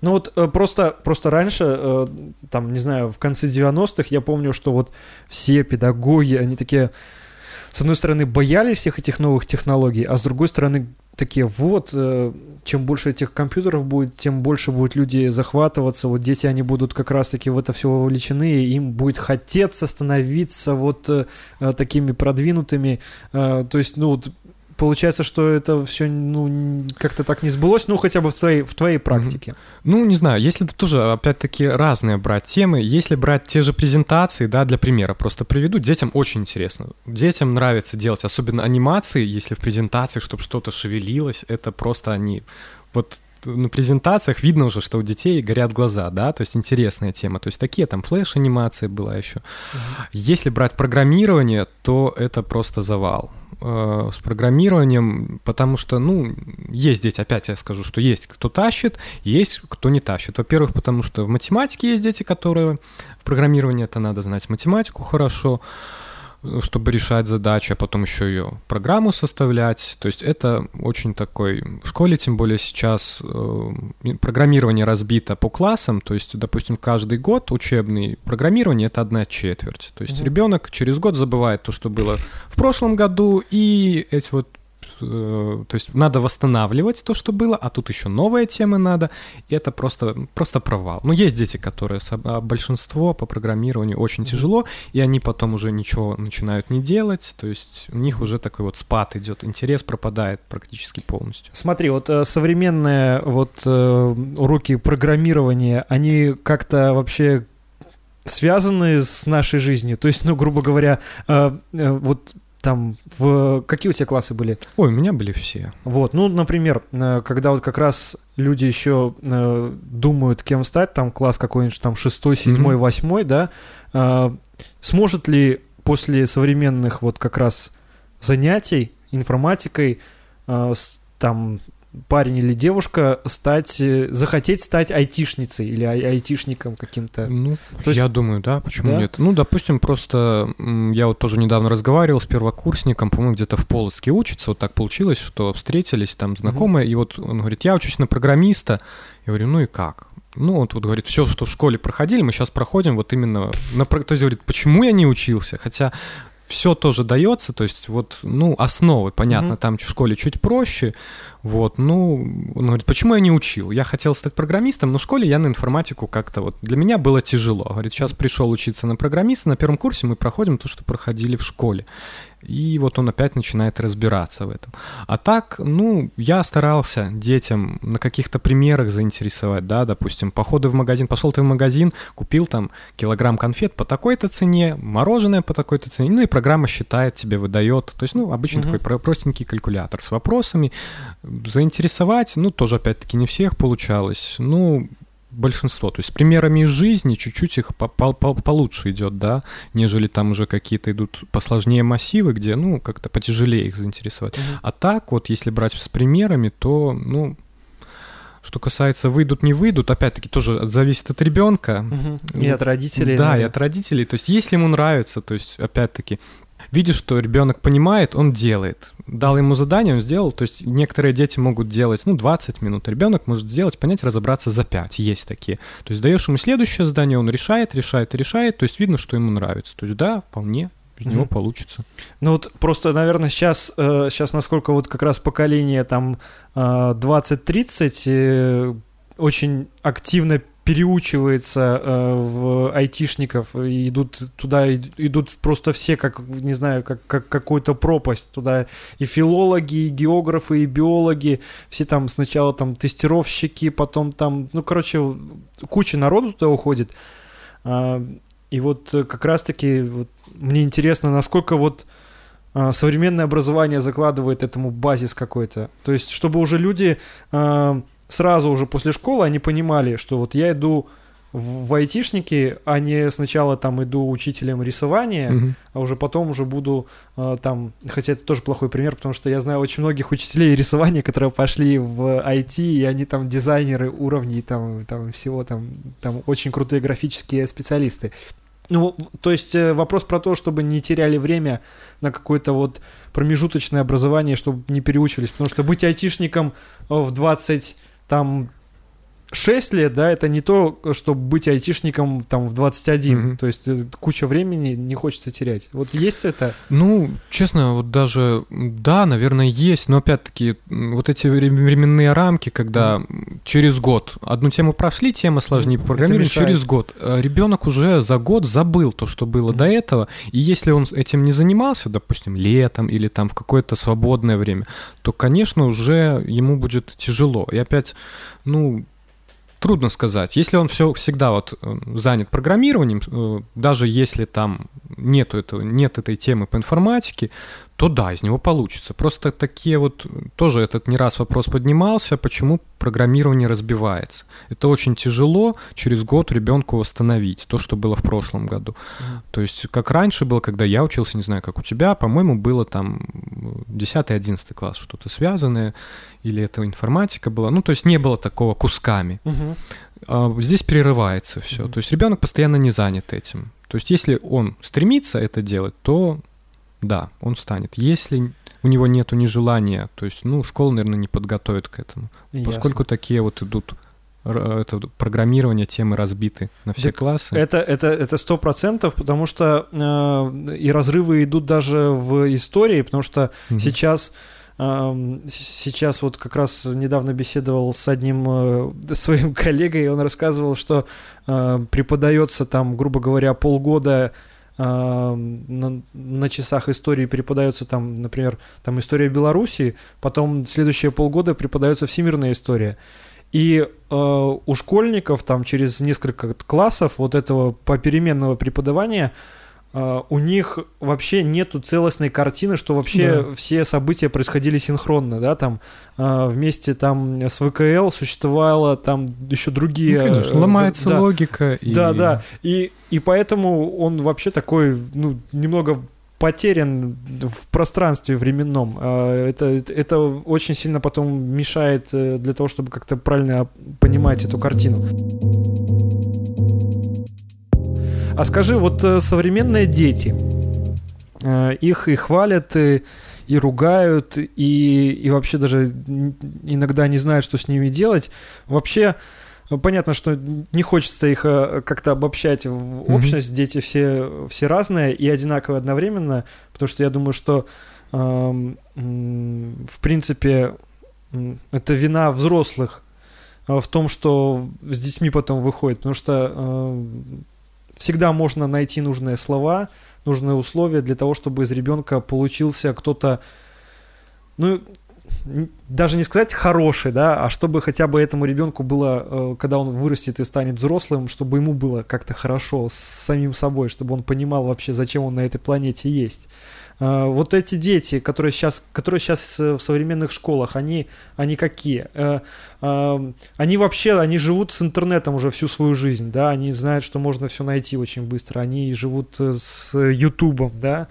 Ну вот э, просто, просто раньше, э, там, не знаю, в конце 90-х я помню, что вот все педагоги, они такие, с одной стороны, боялись всех этих новых технологий, а с другой стороны, такие, вот, э, чем больше этих компьютеров будет, тем больше будут люди захватываться, вот дети, они будут как раз-таки в это все вовлечены, им будет хотеться становиться вот э, э, такими продвинутыми, то есть, ну, вот получается, что это все ну, как-то так не сбылось, ну, хотя бы в твоей, в твоей практике. Mm-hmm. Ну, не знаю, если это тоже, опять-таки, разные брать темы, если брать те же презентации, да, для примера, просто приведу, детям очень интересно. Детям нравится делать, особенно анимации, если в презентации, чтобы что-то шевелилось, это просто они... Вот на презентациях видно уже, что у детей горят глаза, да, то есть интересная тема. То есть такие там флеш-анимация была еще. Uh-huh. Если брать программирование, то это просто завал э, с программированием, потому что, ну, есть дети, опять я скажу, что есть кто тащит, есть кто не тащит. Во-первых, потому что в математике есть дети, которые в программировании это надо знать математику хорошо, чтобы решать задачи, а потом еще ее программу составлять. То есть это очень такой... В школе, тем более сейчас, э, программирование разбито по классам. То есть, допустим, каждый год учебный программирование — это одна четверть. То есть угу. ребенок через год забывает то, что было в прошлом году, и эти вот то есть надо восстанавливать то, что было, а тут еще новые темы надо, и это просто, просто провал. Ну, есть дети, которые, а большинство по программированию очень тяжело, и они потом уже ничего начинают не делать, то есть у них уже такой вот спад идет, интерес пропадает практически полностью. Смотри, вот э, современные вот э, уроки программирования, они как-то вообще связаны с нашей жизнью. То есть, ну, грубо говоря, вот там в какие у тебя классы были? Ой, у меня были все. Вот, ну, например, э, когда вот как раз люди еще э, думают, кем стать, там класс какой-нибудь там шестой, седьмой, восьмой, да, э, сможет ли после современных вот как раз занятий информатикой там парень или девушка стать, э, захотеть стать айтишницей или ай- айтишником каким-то. Ну, То я есть... думаю, да, почему да? нет? Ну, допустим, просто я вот тоже недавно разговаривал с первокурсником, по-моему, где-то в Полоцке учится, вот так получилось, что встретились там знакомые, mm-hmm. и вот он говорит, я учусь на программиста. Я говорю, ну и как? Ну, вот, вот говорит, все, что в школе проходили, мы сейчас проходим вот именно на... То есть, говорит, почему я не учился? Хотя все тоже дается, то есть вот, ну, основы, понятно, mm-hmm. там в школе чуть проще, вот, ну, он говорит, почему я не учил? Я хотел стать программистом, но в школе я на информатику как-то вот, для меня было тяжело. Говорит, сейчас пришел учиться на программиста, на первом курсе мы проходим то, что проходили в школе. И вот он опять начинает разбираться в этом. А так, ну, я старался детям на каких-то примерах заинтересовать, да, допустим, походы в магазин, пошел ты в магазин, купил там килограмм конфет по такой-то цене, мороженое по такой-то цене, ну и программа считает тебе, выдает. То есть, ну, обычно uh-huh. такой простенький калькулятор с вопросами. Заинтересовать, ну, тоже опять-таки не всех получалось. Ну, большинство. То есть примерами из жизни чуть-чуть их по -по -по получше идет, да, нежели там уже какие-то идут посложнее массивы, где, ну, как-то потяжелее их заинтересовать. -hmm. А так вот, если брать с примерами, то, ну, что касается выйдут, не выйдут, опять-таки тоже зависит от ребенка. Угу. И от родителей. Да, наверное. и от родителей. То есть, если ему нравится, то есть, опять-таки, видишь, что ребенок понимает, он делает. Дал ему задание, он сделал. То есть некоторые дети могут делать, ну, 20 минут. Ребенок может сделать, понять, разобраться за 5. Есть такие. То есть даешь ему следующее задание, он решает, решает, решает. То есть видно, что ему нравится. То есть да, вполне из него получится. Ну вот просто, наверное, сейчас, э, сейчас насколько вот как раз поколение там э, 20-30 э, очень активно переучивается э, в айтишников, идут туда, идут просто все, как, не знаю, как, как какую-то пропасть. Туда и филологи, и географы, и биологи, все там сначала там тестировщики, потом там, ну, короче, куча народу туда уходит. А, и вот как раз-таки вот, мне интересно, насколько вот э, современное образование закладывает этому базис какой-то. То есть, чтобы уже люди э, сразу уже после школы они понимали, что вот я иду в айтишники, а не сначала там иду учителем рисования, Мгм. а уже потом уже буду э, там, хотя это тоже плохой пример, потому что я знаю очень многих учителей рисования, которые пошли в IT, и они там дизайнеры уровней там, там всего там, там очень крутые графические специалисты. Ну, то есть э, вопрос про то, чтобы не теряли время на какое-то вот промежуточное образование, чтобы не переучивались, потому что быть айтишником э, в 20 там 6 лет, да, это не то, чтобы быть айтишником там в 21. Мгм. То есть э, куча времени не хочется терять. Вот есть это? Ну, честно, вот даже, да, наверное, есть, но опять-таки, вот эти вре- временные рамки, когда м, через год одну тему прошли, тема сложнее Мгм. программирования, через год ребенок уже за год забыл то, что было до этого, и если он этим не занимался, допустим, летом или там в какое-то свободное время, то, конечно, уже ему будет тяжело. И опять, ну, Трудно сказать. Если он все всегда вот э, занят программированием, э, даже если там нету этого, нет этой темы по информатике, то да, из него получится. Просто такие вот, тоже этот не раз вопрос поднимался, почему программирование разбивается. Это очень тяжело через год ребенку восстановить то, что было в прошлом году. То есть, как раньше было, когда я учился, не знаю, как у тебя, по-моему, было там 10-11 класс, что-то связанное, или это информатика была. Ну, то есть не было такого кусками. Мгм. А здесь прерывается все. Мгм. То есть ребенок постоянно не занят этим. То есть если он стремится это делать, то да, он станет. Если у него нету ни желания, то есть, ну, школа, наверное, не подготовит к этому. Поскольку такие вот идут это программирование темы разбиты на все Так классы. Это это это сто процентов, потому что э, и разрывы идут даже в истории, потому что Мгм. сейчас с- сейчас вот как раз недавно беседовал с одним э, своим коллегой, и он рассказывал, что э, преподается там, грубо говоря, полгода э, на, на часах истории преподается там, например, там история Беларуси, потом следующие полгода преподается всемирная история. И э, у школьников там через несколько классов вот этого попеременного преподавания у них вообще нету целостной картины, что вообще Да. все события происходили синхронно, да, там э, вместе там с ВКЛ существовало там еще другие... Ну, конечно, э, ломается да, логика. и- да, да. И, и поэтому он вообще такой, ну, немного потерян в пространстве временном. А, Это, это очень сильно потом мешает э, для того, чтобы как-то правильно понимать эту картину. А скажи, вот э, современные дети, э, их и хвалят, и, и ругают, и, и вообще даже иногда не знают, что с ними делать. Вообще, э, понятно, что не хочется их как-то обобщать в общность. Дети все, все разные и одинаковые одновременно, потому что я думаю, что эм, в принципе это вина взрослых в том, что с детьми потом выходит, потому что э, всегда можно найти нужные слова, нужные условия для того, чтобы из ребенка получился кто-то, ну, даже не сказать хороший, да, а чтобы хотя бы этому ребенку было, э, когда он вырастет и станет взрослым, чтобы ему было как-то хорошо с самим собой, чтобы он понимал вообще, зачем он на этой планете есть. Э, Вот эти дети, которые сейчас, которые сейчас э, в современных школах, они, они какие? Э, э, Они вообще, они живут с интернетом уже всю свою жизнь, да, они знают, что можно все найти очень быстро, они живут э, с Ютубом, да,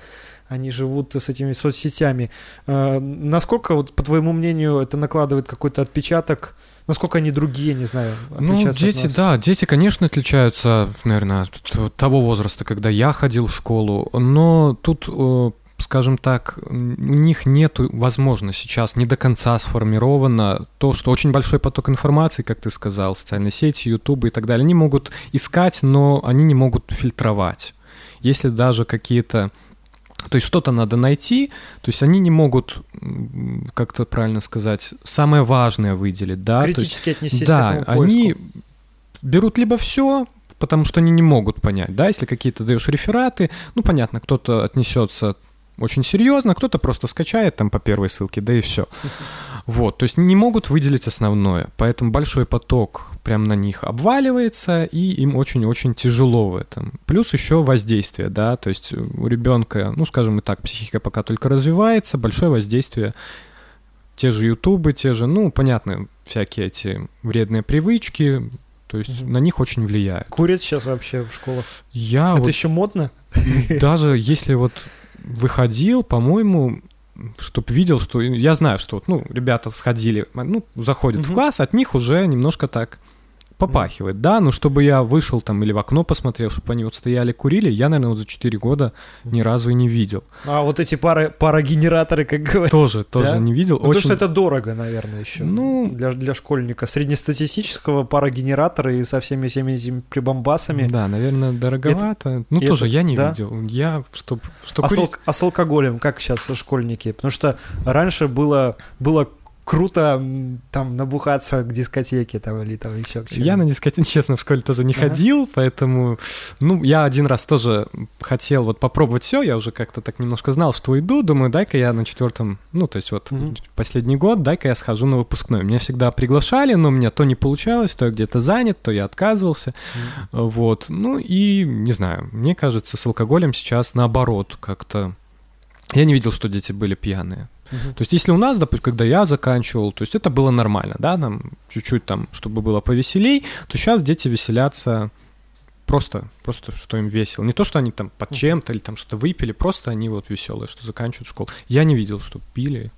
они живут с этими соцсетями. Насколько, вот, по твоему мнению, это накладывает какой-то отпечаток? Насколько они другие, не знаю, Ну, дети, да, дети, конечно, отличаются, наверное, от того возраста, когда я ходил в школу, но тут, скажем так, у них нет возможности сейчас не до конца сформировано то, что очень большой поток информации, как ты сказал, социальные сети, ютубы и так далее, они могут искать, но они не могут фильтровать. Если даже какие-то то есть что-то надо найти, то есть они не могут, как-то правильно сказать, самое важное выделить, да? то есть- Критически отнестись к да, этому поиску. они берут либо все, потому что они не могут понять, да, если какие-то даешь рефераты, ну, понятно, кто-то отнесется очень серьезно, кто-то просто скачает там по первой ссылке, да и все. Вот, то есть не могут выделить основное, поэтому большой поток прям на них обваливается, и им очень-очень тяжело в этом. Плюс еще воздействие, да, то есть у ребенка, ну, скажем и так, психика пока только развивается, большое воздействие те же ютубы, те же, ну, понятно, всякие эти вредные привычки, то есть угу. на них очень влияет. Курят сейчас вообще в школах? Я Это вот, еще модно? Даже если вот выходил, по-моему, чтобы видел, что я знаю, что ну ребята сходили, ну заходят угу. в класс, от них уже немножко так попахивает, да, но чтобы я вышел там или в окно посмотрел, чтобы они вот стояли, курили, я, наверное, вот за 4 года ни разу и не видел. А вот эти пары, парогенераторы, как говорят. Тоже, тоже да? не видел. Ну, Очень... Потому что это дорого, наверное, еще. Ну, для, для школьника. Среднестатистического парогенератора и со всеми всеми этими прибамбасами. Да, наверное, дороговато. Это, ну, тоже это, я не да? видел. Я, чтобы... Что а, курить... с, а с алкоголем как сейчас школьники? Потому что раньше было, было круто там набухаться к дискотеке там или там еще к чему Я на дискотеке, честно, в школе тоже не ага. ходил, поэтому, ну, я один раз тоже хотел вот попробовать все, я уже как-то так немножко знал, что иду, думаю, дай-ка я на четвертом, ну, то есть вот угу. последний год, дай-ка я схожу на выпускной. Меня всегда приглашали, но у меня то не получалось, то я где-то занят, то я отказывался, угу. вот. Ну и, не знаю, мне кажется, с алкоголем сейчас наоборот как-то... Я не видел, что дети были пьяные. Uh-huh. То есть, если у нас, допустим, когда я заканчивал, то есть это было нормально, да, там чуть-чуть там, чтобы было повеселей, то сейчас дети веселятся просто, просто что им весело. Не то, что они там под чем-то или там что-то выпили, просто они вот веселые, что заканчивают школу. Я не видел, что пили.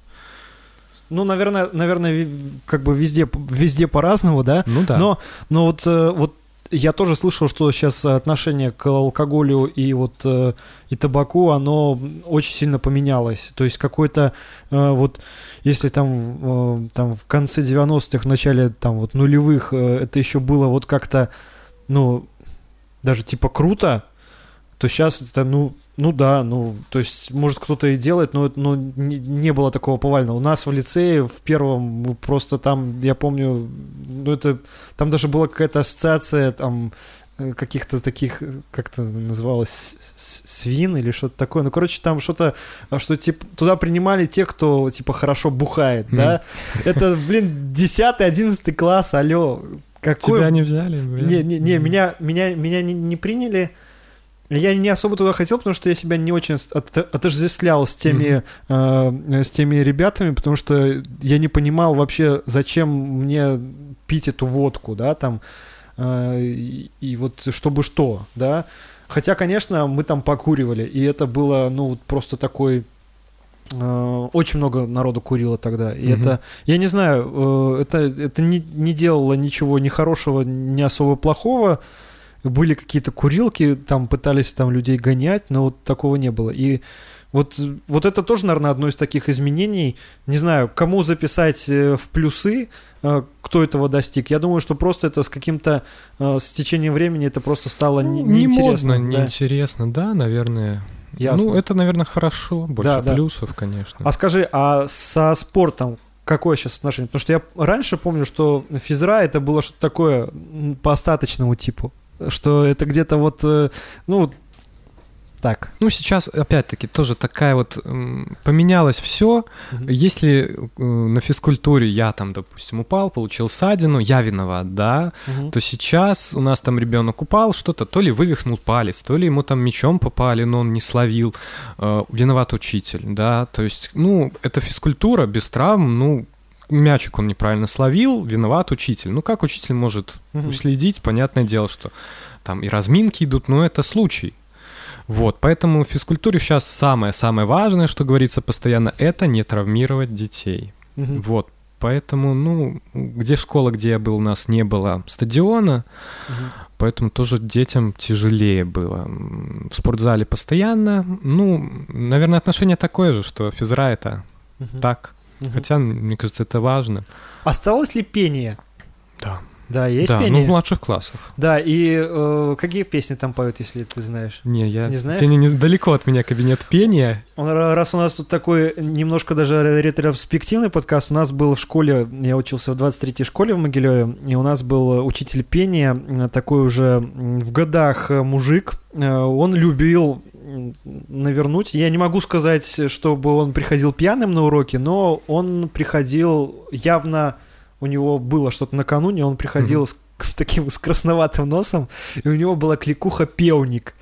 Ну, наверное, наверное, как бы везде, везде по-разному, да? Ну да. Но, но вот, э, вот я тоже слышал, что сейчас отношение к алкоголю и вот э, и табаку, оно очень сильно поменялось. То есть какой-то э, вот, если там, э, там в конце 90-х, в начале там вот нулевых, это еще было вот как-то, ну, даже типа круто, то сейчас это, ну, ну да, ну, то есть, может, кто-то и делает, но, но не, не было такого повального. У нас в лицее, в первом, просто там, я помню, ну это, там даже была какая-то ассоциация, там, э, каких-то таких, как это называлось, свин или что-то такое. Ну, короче, там что-то, что, типа, туда принимали тех, кто, типа, хорошо бухает, mm. да? Это, блин, 10-11 класс, алло. Какой... Тебя не взяли? Блин. Не, не, не, mm. меня, меня, меня не, не приняли, я не особо туда хотел, потому что я себя не очень от, отождествлял с теми, mm-hmm. э, с теми ребятами, потому что я не понимал вообще, зачем мне пить эту водку, да, там, э, и, и вот чтобы что, да. Хотя, конечно, мы там покуривали, и это было, ну, просто такой э, очень много народу курило тогда. И mm-hmm. это, я не знаю, э, это, это не, не делало ничего ни хорошего, ни особо плохого были какие-то курилки, там пытались там людей гонять, но вот такого не было. И вот, вот это тоже, наверное, одно из таких изменений. Не знаю, кому записать э, в плюсы, э, кто этого достиг. Я думаю, что просто это с каким-то, э, с течением времени это просто стало ну, неинтересно. Не да. неинтересно, да, наверное. Ясно. Ну, это, наверное, хорошо, больше да, плюсов, да. конечно. А скажи, а со спортом какое сейчас отношение? Потому что я раньше помню, что физра это было что-то такое по остаточному типу что это где-то вот, э, ну, так. Ну, сейчас, опять-таки, тоже такая вот... Поменялось все. Угу. Если э, на физкультуре я там, допустим, упал, получил ссадину, я виноват, да, угу. то сейчас у нас там ребенок упал, что-то, то ли вывихнул палец, то ли ему там мечом попали, но он не словил. Э, виноват учитель, да. То есть, ну, это физкультура без травм, ну, мячик он неправильно словил, виноват учитель. Ну как учитель может угу. уследить? Понятное дело, что там и разминки идут, но это случай. Вот, поэтому в физкультуре сейчас самое-самое важное, что говорится постоянно, это не травмировать детей. Угу. Вот, поэтому, ну, где школа, где я был, у нас не было стадиона, угу. поэтому тоже детям тяжелее было. В спортзале постоянно, ну, наверное, отношение такое же, что физра это угу. так, Угу. Хотя, мне кажется, это важно. Осталось ли пение? Да. Да, есть да, пение. ну в младших классах. Да, и э, какие песни там поют, если ты знаешь? Не, я не знаешь. Пение недалеко от меня кабинет пения. Раз у нас тут такой немножко даже ретроспективный подкаст, у нас был в школе, я учился в 23-й школе в Могилеве, и у нас был учитель пения, такой уже в годах мужик. Э, он любил навернуть. Я не могу сказать, чтобы он приходил пьяным на уроки, но он приходил явно, у него было что-то накануне, он приходил mm-hmm. с, с таким с красноватым носом, и у него была кликуха певник.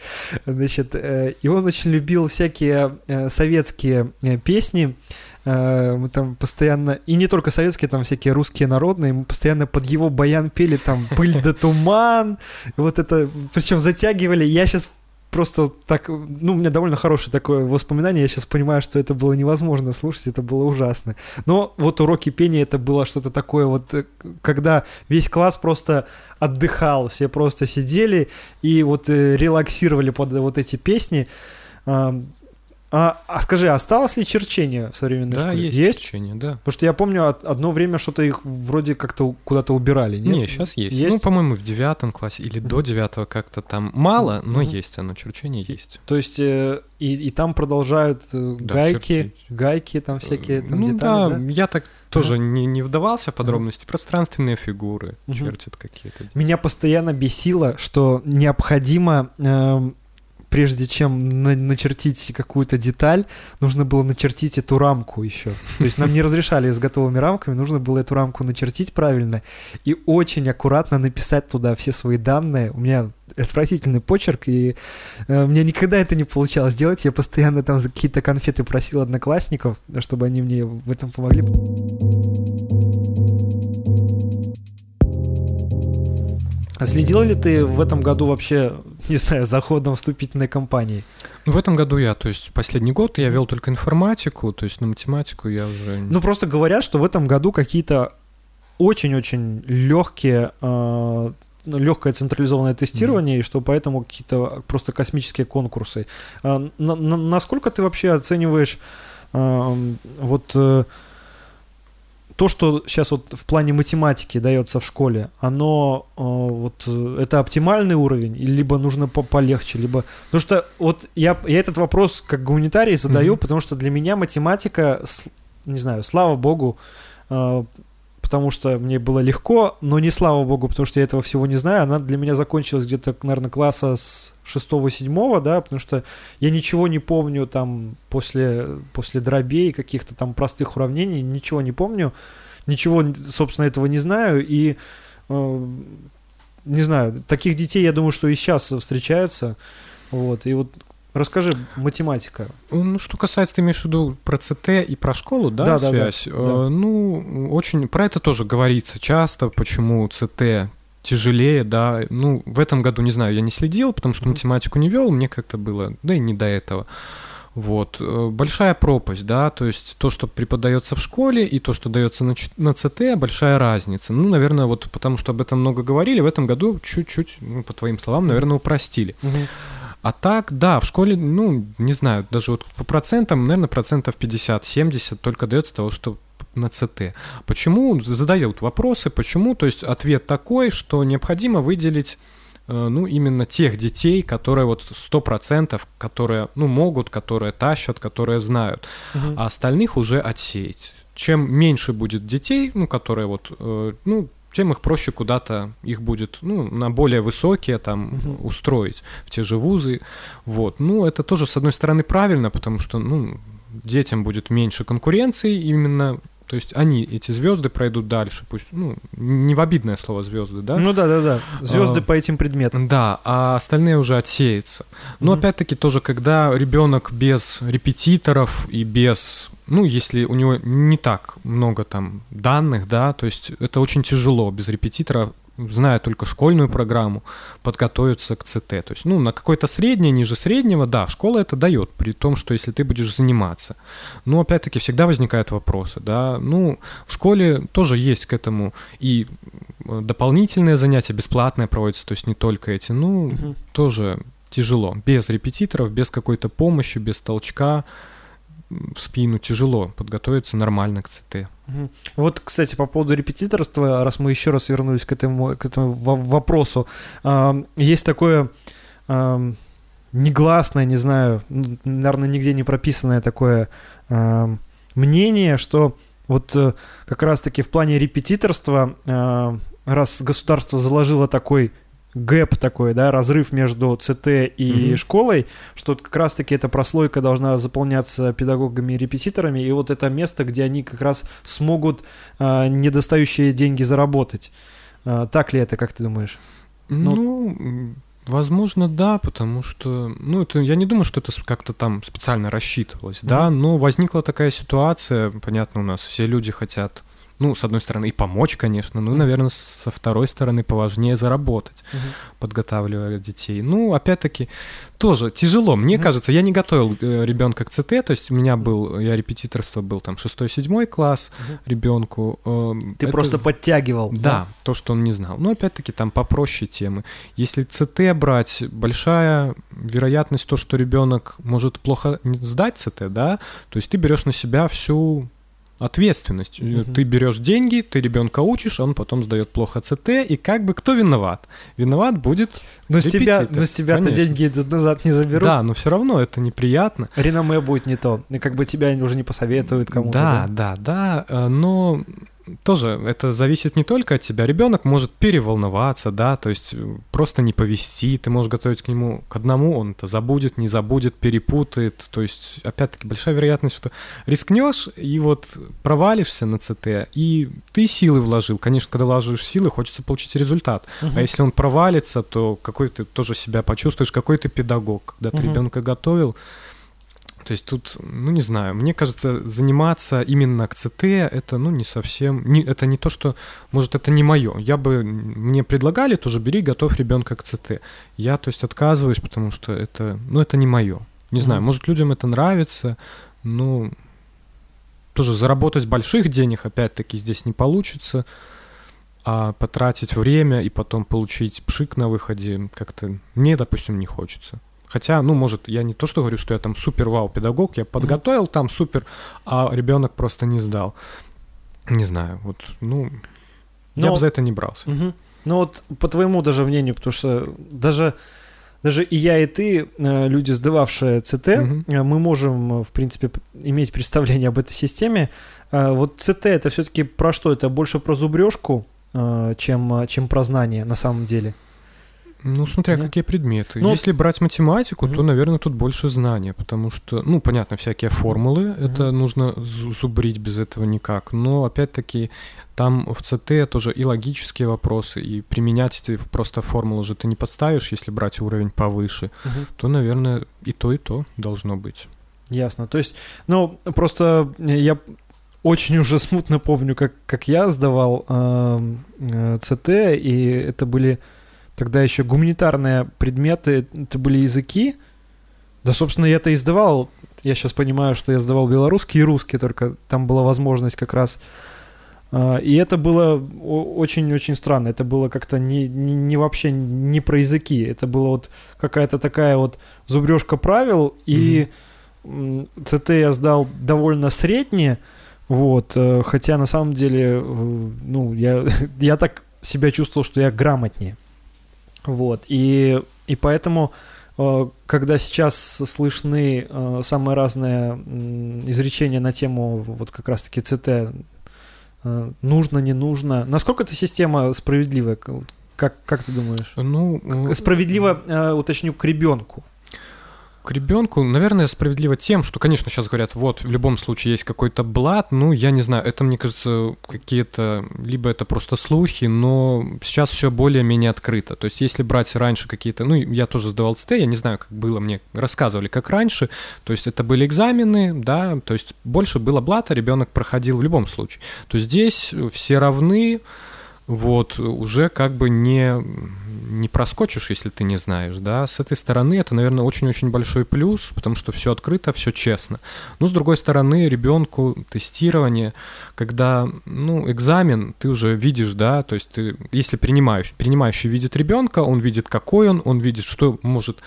Значит, э, и он очень любил всякие э, советские э, песни. Э, мы там постоянно, и не только советские, там всякие русские народные, мы постоянно под его баян пели там «Пыль да туман», вот это, причем затягивали, я сейчас просто так, ну, у меня довольно хорошее такое воспоминание, я сейчас понимаю, что это было невозможно слушать, это было ужасно. Но вот уроки пения это было что-то такое вот, э, когда весь класс просто отдыхал, все просто сидели и вот э, релаксировали под вот эти песни. А, а скажи, осталось ли черчение в современной да, школе? есть, есть черчение, да. Потому что я помню, одно время что-то их вроде как-то куда-то убирали, нет? Не, сейчас есть. есть. Ну, по-моему, в девятом классе или до девятого как-то там мало, но uh-huh. есть оно, черчение есть. То есть э, и, и там продолжают э, да, гайки, чертить. гайки там всякие там ну, детали, да, да, я так тоже uh-huh. не, не вдавался в подробности. Пространственные фигуры uh-huh. чертят какие-то. Меня постоянно бесило, что необходимо... Э, прежде чем на начертить какую-то деталь, нужно было начертить эту рамку еще. То есть нам не разрешали с готовыми рамками, нужно было эту рамку начертить правильно и очень аккуратно написать туда все свои данные. У меня отвратительный почерк, и э, мне никогда это не получалось делать. Я постоянно там за какие-то конфеты просил одноклассников, чтобы они мне в этом помогли. А следил ли ты в этом году вообще, не знаю, за ходом вступительной кампании? Ну, в этом году я, то есть последний год я вел только информатику, то есть на математику я уже... Ну, просто говорят, что в этом году какие-то очень-очень легкие э, легкое централизованное тестирование, mm-hmm. и что поэтому какие-то просто космические конкурсы. А, на, на, насколько ты вообще оцениваешь а, вот э, то, что сейчас вот в плане математики дается в школе, оно э, вот это оптимальный уровень, либо нужно по полегче, либо потому что вот я я этот вопрос как гуманитарий задаю, mm-hmm. потому что для меня математика, не знаю, слава богу, э, потому что мне было легко, но не слава богу, потому что я этого всего не знаю. Она для меня закончилась где-то, наверное, класса с шестого-седьмого, да, потому что я ничего не помню там после, после дробей, каких-то там простых уравнений, ничего не помню, ничего, собственно, этого не знаю, и э, не знаю, таких детей, я думаю, что и сейчас встречаются, вот, и вот Расскажи, математика. Ну, что касается, ты имеешь в виду про ЦТ и про школу, да, да связь? Да, да, да. Э, ну, очень, про это тоже говорится часто, почему ЦТ тяжелее, да. Ну, в этом году, не знаю, я не следил, потому что математику не вел, мне как-то было, да и не до этого. Вот. Э, большая пропасть, да, то есть то, что преподается в школе и то, что дается на, на ЦТ, большая разница. Ну, наверное, вот потому что об этом много говорили, в этом году чуть-чуть, ну, по твоим словам, наверное, упростили. Угу. А так, да, в школе, ну, не знаю, даже вот по процентам, наверное, процентов 50-70 только дается того, что на ЦТ. Почему? Задают вопросы, почему? То есть ответ такой, что необходимо выделить э, ну, именно тех детей, которые вот сто процентов, которые, ну, могут, которые тащат, которые знают, угу. а остальных уже отсеять. Чем меньше будет детей, ну, которые вот, э, ну, тем их проще куда-то, их будет, ну, на более высокие там угу. устроить, в те же вузы, вот. Ну, это тоже, с одной стороны, правильно, потому что, ну, детям будет меньше конкуренции именно то есть они, эти звезды, пройдут дальше. Пусть, ну, не в обидное слово звезды, да? Ну да, да, да. Звезды а, по этим предметам. Да, а остальные уже отсеются. Но mm опять-таки тоже, когда ребенок без репетиторов и без ну, если у него не так много там данных, да, то есть это очень тяжело без репетитора зная только школьную программу, подготовиться к ЦТ. То есть, ну, на какое-то среднее, ниже среднего, да, школа это дает, при том, что если ты будешь заниматься. Но, опять-таки, всегда возникают вопросы, да. Ну, в школе тоже есть к этому и э, дополнительные занятия, бесплатные проводятся, то есть не только эти, ну, угу. тоже тяжело. Без репетиторов, без какой-то помощи, без толчка в спину тяжело подготовиться нормально к ЦТ. Вот, кстати, по поводу репетиторства, раз мы еще раз вернулись к этому, к этому вопросу, есть такое негласное, не знаю, наверное, нигде не прописанное такое мнение, что вот э, как раз-таки в плане репетиторства, раз государство заложило такой гэп такой, да, разрыв между ЦТ и Мгм. школой, что как раз-таки эта прослойка должна заполняться педагогами и репетиторами, и вот это место, где они как раз смогут а, недостающие деньги заработать. А, так ли это, как ты думаешь? Ну- Ну, возможно, да, потому что, ну, это, я не думаю, что это как-то там специально рассчитывалось, да, но возникла такая ситуация, понятно, у нас все люди хотят, ну, с одной стороны, и помочь, конечно, ну, наверное, со второй стороны, поважнее заработать, подготавливая детей. Ну, опять-таки, тоже тяжело. Мне Мгм. кажется, я не готовил ребенка к ЦТ, то есть у меня был, я репетиторство был там 6-7 класс Мгм. ребенку. эм, Ты это- просто подтягивал. да, то, что он не знал. Но опять-таки там попроще темы. Если ЦТ брать, большая вероятность то, что ребенок может плохо сдать ЦТ, да, то есть ты берешь на себя всю ответственность. Мгм. Ты берешь деньги, ты ребенка учишь, он потом сдает плохо ЦТ, и как бы кто виноват? Виноват будет Но с тебя, репетитор, но с тебя-то деньги назад не заберут. Да, но все равно это неприятно. Реноме будет не то. И как бы тебя уже не посоветуют кому-то. Да, да, да, э, но тоже это зависит не только от тебя. Ребенок может переволноваться, да, то есть э, просто не повести. Ты можешь готовить к нему к одному, он это забудет, не забудет, перепутает. То есть, опять-таки, большая вероятность, что рискнешь и вот провалишься на ЦТ, и ты силы вложил. Конечно, когда вложишь силы, хочется получить результат. Мгм. А если он провалится, то какой ты тоже себя почувствуешь, какой ты педагог, когда ты Мгм. ребенка готовил. То есть тут, ну не знаю, мне кажется, заниматься именно к ЦТ это, ну не совсем, не, это не то, что, может, это не мое. Я бы, мне предлагали тоже бери, готовь ребенка к ЦТ. Я, то есть, отказываюсь, потому что это, ну это не мое. Не знаю, Мгм. может, людям это нравится, но тоже заработать больших денег, опять-таки, здесь не получится, а потратить время и потом получить пшик на выходе как-то мне, допустим, не хочется. Хотя, ну, может, я не то, что говорю, что я там супер-вау педагог, я подготовил там супер, а ребенок просто не сдал. Не знаю, вот, ну, я Но- бы за это не брался. Мгм. Ну вот по твоему даже мнению, потому что даже даже и я, и ты, э, люди, сдававшие ЦТ, э, мы можем, в принципе, иметь представление об этой системе. Э, Вот ЦТ это все-таки про что? Это больше про зубрежку, чем, чем про знание на самом деле. Ну, смотря Нет? какие предметы. Ну, Если брать математику, то, Мгм. наверное, тут больше знания, потому что, ну, понятно, всякие формулы, это нужно зу- зубрить без этого никак. Но, опять-таки, там в ЦТ тоже и логические вопросы, и применять эти просто формулы же ты не подставишь, если брать уровень повыше, то, наверное, и то, и то должно быть. Ясно. То есть, ну, просто я очень уже смутно помню, как, как я сдавал эм, э, ЦТ, и это были тогда еще гуманитарные предметы, это были языки. Да, собственно, я это и сдавал. Я сейчас понимаю, что я сдавал белорусский и русский, только там была возможность как раз. А, И это было очень-очень странно. Это было как-то не, не, не вообще не про языки. Это была вот какая-то такая вот зубрежка правил. И ЦТ я сдал довольно средне. Вот, э, хотя на самом деле, э, ну, я, я так себя чувствовал, что я грамотнее. Вот, и, и поэтому, э, когда сейчас слышны э, самые разные изречения на тему вот как раз-таки ЦТ, э, нужно, не нужно, насколько эта система справедливая, как, как ты думаешь? Ну, Справедливо, уточню, к ребенку. К ребенку, наверное, справедливо тем, что, конечно, сейчас говорят, вот, в любом случае есть какой-то блат, ну, я не знаю, это, мне кажется, какие-то, либо это просто слухи, но сейчас все более-менее открыто. То есть, если брать раньше какие-то, ну, я тоже сдавал ЦТ, я не знаю, как было, мне рассказывали, как раньше, то есть, это были экзамены, да, то есть, больше было блата, ребенок проходил в любом случае. То здесь все равны, вот, уже как бы не, не проскочишь, если ты не знаешь, да, с этой стороны это, наверное, очень-очень большой плюс, потому что все открыто, все честно. Но, с другой стороны, ребенку тестирование, когда, ну, экзамен, ты уже видишь, да, то есть ты, если принимающий, принимающий видит ребенка, он видит, какой он, он видит, что может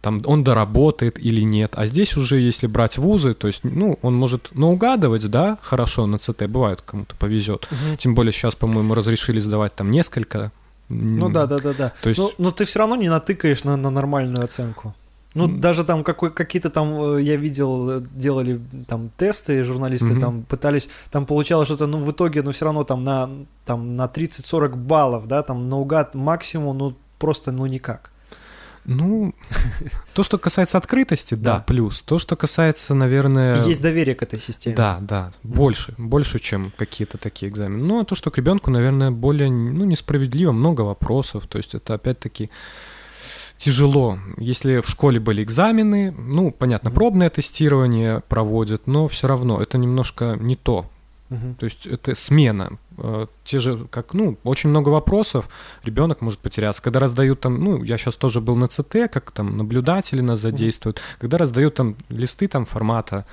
там он доработает или нет. А здесь уже, если брать вузы, то есть, ну, он может наугадывать, да, хорошо на ЦТ, бывает, кому-то повезет. Тем более сейчас, по-моему, разрешили сдавать там несколько. Ну да, да, да, да. То есть- но, но ты все равно не натыкаешь на, на нормальную оценку. Ну, М. даже там какой, какие-то там, э, я видел, э, делали там тесты, журналисты Мгм. там пытались, там получалось что-то, ну, в итоге, ну, все равно там на, там на 30-40 баллов, да, там наугад максимум, ну, просто ну никак. Ну, то, что касается открытости, да, да, плюс. То, что касается, наверное... Есть доверие к этой системе. Да, да, больше, больше, чем какие-то такие экзамены. Ну, а то, что к ребенку, наверное, более, ну, несправедливо, много вопросов. То есть это опять-таки тяжело. Если в школе были экзамены, ну, понятно, пробное тестирование проводят, но все равно это немножко не то. Угу. То есть это смена. Э, те же, как, ну, очень много вопросов, ребенок может потеряться. Когда раздают там, ну, я сейчас тоже был на ЦТ, как там наблюдатели нас задействуют, когда раздают там листы там формата,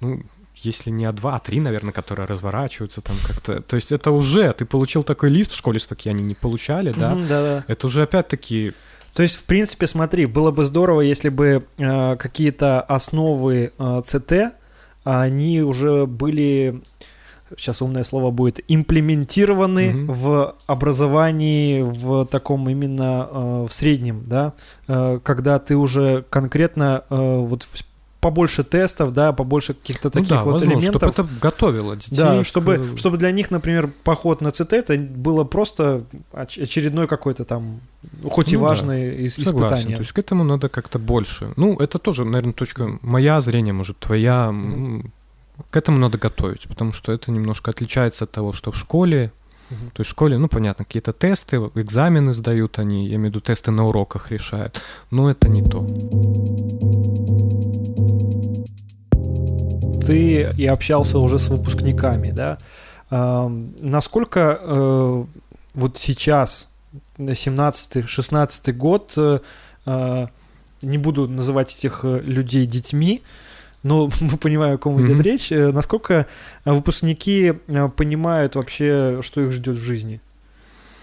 ну, если не А2, А3, наверное, которые разворачиваются там как-то. То есть это уже, ты получил такой лист в школе, что такие они не получали, да? Угу, да, да. Это уже опять-таки то есть, в принципе, смотри, было бы здорово, если бы э, какие-то основы э, ЦТ, они уже были сейчас умное слово будет, имплементированы угу. в образовании в таком именно э, в среднем, да, э, когда ты уже конкретно э, вот побольше тестов, да, побольше каких-то таких ну да, вот возможно, элементов. чтобы это готовило детей. Да, чтобы, к... чтобы для них, например, поход на ЦТ это было просто очередной какой-то там, хоть ну, и важный да. ис- испытание. То есть к этому надо как-то больше. Ну, это тоже, наверное, точка моя зрение, может, твоя. Mm-hmm к этому надо готовить, потому что это немножко отличается от того, что в школе. То есть в школе, ну, понятно, какие-то тесты, экзамены сдают они, я имею в виду тесты на уроках решают, но это не то. Ты и общался уже с выпускниками, да? А, насколько э, вот сейчас, 17-16 год, э, не буду называть этих людей детьми, но мы понимаем, о ком идет mm-hmm. речь. Э, насколько э, выпускники э, понимают вообще, что их ждет в жизни?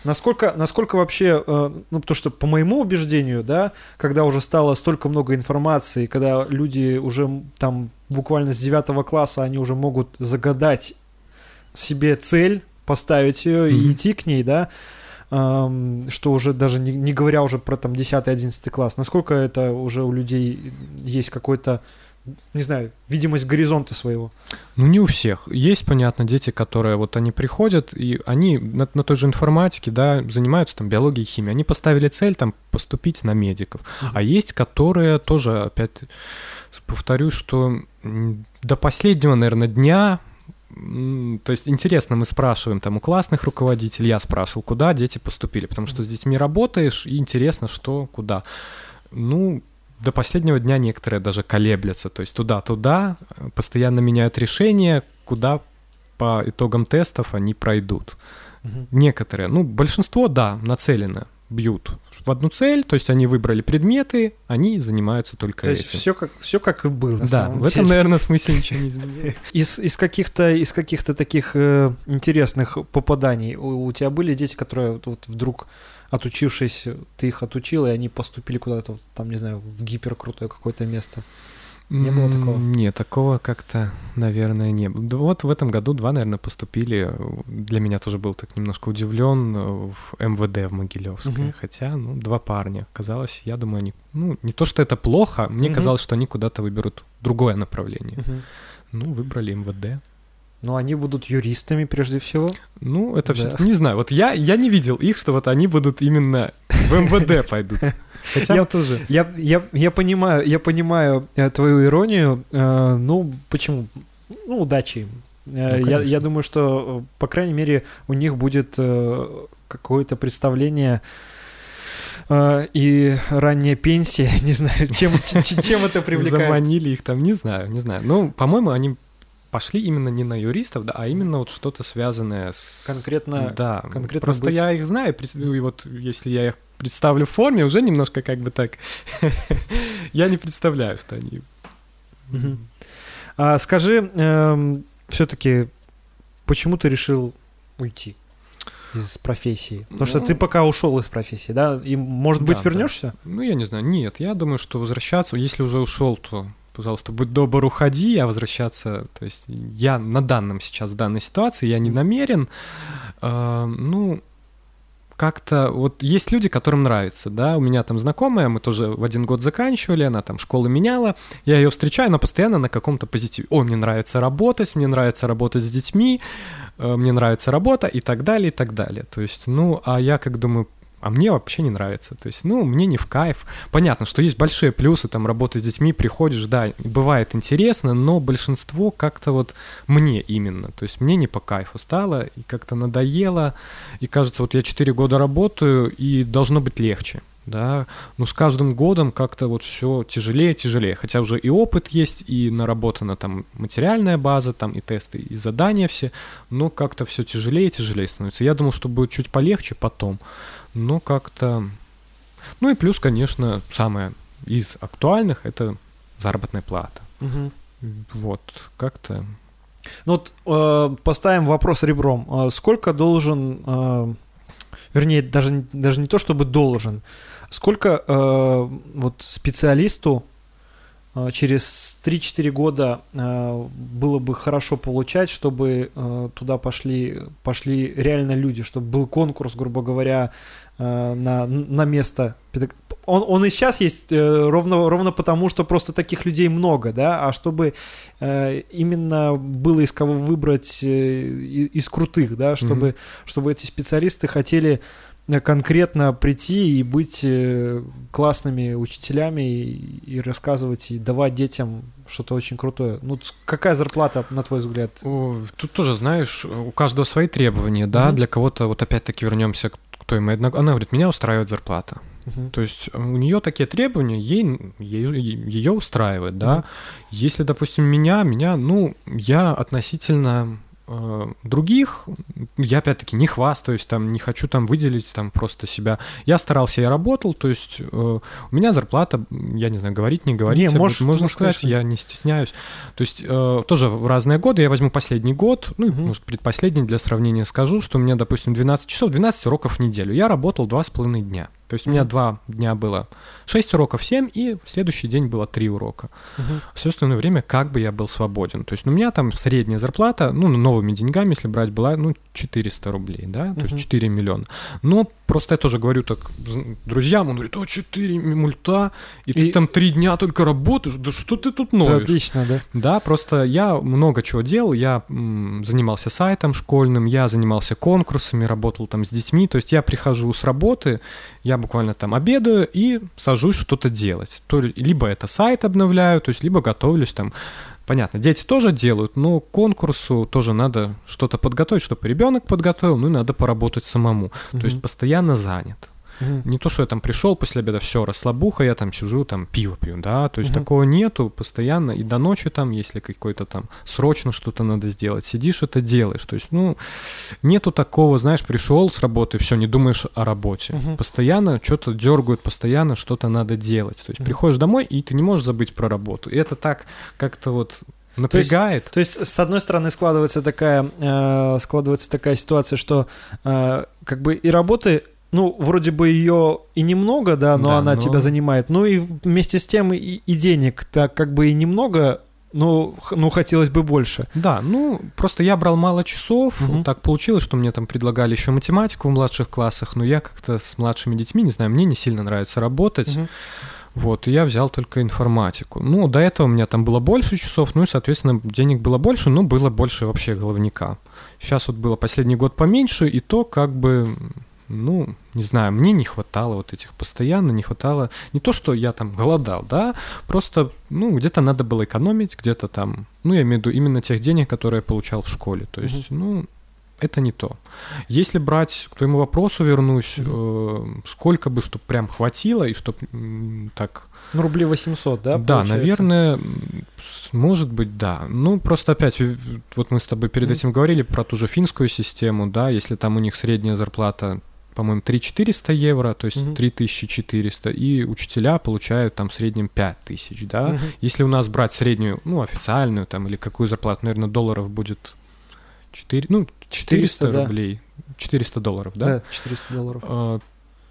Насколько, насколько вообще, ну, потому что по моему убеждению, да, когда уже стало столько много информации, когда люди уже там буквально с девятого класса, они уже могут загадать себе цель, поставить ее mm-hmm. и идти к ней, да, что уже даже не, не говоря уже про там 10-11 класс, насколько это уже у людей есть какой-то не знаю, видимость горизонта своего? Ну, не у всех. Есть, понятно, дети, которые вот они приходят, и они на, на той же информатике, да, занимаются там биологией, химией. Они поставили цель там поступить на медиков. Uh-huh. А есть, которые тоже, опять повторюсь, что до последнего, наверное, дня то есть интересно, мы спрашиваем там у классных руководителей, я спрашивал, куда дети поступили, потому что с детьми работаешь, и интересно, что, куда. Ну, до последнего дня некоторые даже колеблятся, то есть туда-туда, постоянно меняют решение, куда по итогам тестов они пройдут. Угу. Некоторые, ну, большинство, да, нацелены, бьют в одну цель, то есть они выбрали предметы, они занимаются только то этим. То есть все как, все как и было. Да, в этом, наверное, смысле ничего не изменилось. Из, из каких-то из каких-то таких э, интересных попаданий у, у тебя были дети, которые вот, вот вдруг отучившись, ты их отучил, и они поступили куда-то, там, не знаю, в гиперкрутое какое-то место. Не было такого? Нет, такого как-то, наверное, не было. Вот в этом году два, наверное, поступили. Для меня тоже был так немножко удивлен в МВД в Могилевское. Угу. Хотя, ну, два парня. Казалось, я думаю, они... Ну, не то, что это плохо, мне угу. казалось, что они куда-то выберут другое направление. Угу. Ну, выбрали МВД. Но они будут юристами прежде всего. Ну, это да. все не знаю. Вот я, я не видел их, что вот они будут именно в МВД пойдут. Хотя я тоже. Я, я, я понимаю, я понимаю э, твою иронию. Э, ну, почему? Ну, удачи им. Э, ну, я, я думаю, что, по крайней мере, у них будет какое-то представление и ранняя пенсия, не знаю, чем, чем это привлекает. Заманили их там, не знаю, не знаю. Ну, по-моему, они пошли именно не на юристов, да, а именно вот что-то связанное с... Конкретно... Да, конкретно просто быть... я их знаю, и вот если я их представлю в форме, уже немножко как бы так... я не представляю, что они... А, скажи, эм, все-таки, почему ты решил уйти? из профессии? Потому ну, что ты пока ушел из профессии, да? И, может быть, вернешься? Да. Ну, я не знаю. Нет, я думаю, что возвращаться, если уже ушел, то пожалуйста, будь добр, уходи, а возвращаться, то есть я на данном сейчас, в данной ситуации, я не намерен, э, ну, как-то вот есть люди, которым нравится, да, у меня там знакомая, мы тоже в один год заканчивали, она там школы меняла, я ее встречаю, она постоянно на каком-то позитиве, ой, мне нравится работать, мне нравится работать с детьми, э, мне нравится работа и так далее, и так далее, то есть, ну, а я как думаю, а мне вообще не нравится. То есть, ну, мне не в кайф. Понятно, что есть большие плюсы, там, работать с детьми, приходишь, да, бывает интересно, но большинство как-то вот мне именно. То есть, мне не по кайфу стало, и как-то надоело, и кажется, вот я 4 года работаю, и должно быть легче да, но с каждым годом как-то вот все тяжелее, тяжелее, хотя уже и опыт есть, и наработана там материальная база, там и тесты, и задания все, но как-то все тяжелее, тяжелее становится. Я думал, что будет чуть полегче потом, но как-то... Ну и плюс, конечно, самое из актуальных — это заработная плата. Угу. Вот, как-то... Ну вот э, поставим вопрос ребром. Э, сколько должен, э, вернее, даже, даже не то, чтобы должен, сколько э, вот специалисту через 3-4 года э, было бы хорошо получать, чтобы э, туда пошли, пошли реально люди, чтобы был конкурс, грубо говоря, э, на, на место. Он, он и сейчас есть э, ровно, ровно потому, что просто таких людей много, да, а чтобы э, именно было из кого выбрать э, из крутых, да, чтобы, mm-hmm. чтобы эти специалисты хотели конкретно прийти и быть э, классными учителями и, и рассказывать и давать детям что-то очень крутое. Ну, какая зарплата, на твой взгляд? Тут тоже, знаешь, у каждого свои требования, да, mm-hmm. для кого-то, вот опять-таки вернемся к той моей, она говорит, меня устраивает зарплата. Uh-huh. То есть у нее такие требования, ей, ей ее устраивает, да. Uh-huh. Если, допустим, меня, меня, ну, я относительно других я опять-таки не хвастаюсь, там не хочу там выделить там просто себя. Я старался, я работал, то есть э, у меня зарплата, я не знаю, говорить, не говорить, не, можешь, можно можешь, сказать, конечно. я не стесняюсь. То есть э, тоже в разные годы, я возьму последний год, ну, угу. может, предпоследний для сравнения скажу, что у меня, допустим, 12 часов, 12 уроков в неделю. Я работал 2,5 дня. То есть у меня два дня было 6 уроков, 7, и в следующий день было 3 урока. Uh-huh. Все остальное время как бы я был свободен. То есть ну, у меня там средняя зарплата, ну, новыми деньгами, если брать, была, ну, 400 рублей, да, то uh-huh. есть 4 миллиона. Но просто я тоже говорю так друзьям, он говорит, о, 4 мульта, и, и... ты там 3 дня только работаешь, да что ты тут ноешь? Отлично, да? Да, просто я много чего делал, я м, занимался сайтом школьным, я занимался конкурсами, работал там с детьми, то есть я прихожу с работы, я буквально там обедаю и сажусь что-то делать. То, либо это сайт обновляю, то есть либо готовлюсь там. Понятно, дети тоже делают, но конкурсу тоже надо что-то подготовить, чтобы ребенок подготовил, ну и надо поработать самому. Mm-hmm. То есть постоянно занят. Угу. Не то, что я там пришел после обеда, все, расслабуха, я там сижу, там пиво пью, да, то есть угу. такого нету постоянно, и до ночи там, если какой-то там срочно что-то надо сделать, сидишь, это делаешь, то есть, ну, нету такого, знаешь, пришел с работы, все, не думаешь о работе, угу. постоянно что-то дергают, постоянно что-то надо делать, то есть угу. приходишь домой, и ты не можешь забыть про работу, и это так как-то вот напрягает. То есть, то есть с одной стороны складывается такая э, складывается такая ситуация, что э, как бы и работы ну, вроде бы ее и немного, да, но да, она но... тебя занимает. Ну и вместе с тем и, и денег так как бы и немного, но ну, хотелось бы больше. Да, ну, просто я брал мало часов. Угу. Так получилось, что мне там предлагали еще математику в младших классах, но я как-то с младшими детьми, не знаю, мне не сильно нравится работать. Угу. Вот, и я взял только информатику. Ну, до этого у меня там было больше часов, ну и, соответственно, денег было больше, но было больше вообще головника. Сейчас вот было последний год поменьше, и то как бы ну, не знаю, мне не хватало вот этих постоянно, не хватало, не то, что я там голодал, да, просто, ну, где-то надо было экономить, где-то там, ну, я имею в виду именно тех денег, которые я получал в школе, то есть, mm-hmm. ну, это не то. Если брать, к твоему вопросу вернусь, mm-hmm. э, сколько бы, чтобы прям хватило, и чтобы так... Ну, рублей 800, да, Да, получается? наверное, может быть, да. Ну, просто опять, вот мы с тобой перед mm-hmm. этим говорили про ту же финскую систему, да, если там у них средняя зарплата по-моему, 3400 евро, то есть угу. 3400, и учителя получают там в среднем 5000, да. Угу. Если у нас брать среднюю, ну, официальную там, или какую зарплату, наверное, долларов будет 4, ну, 400, 400 рублей, да. 400 долларов, да? Да, 400 долларов. А,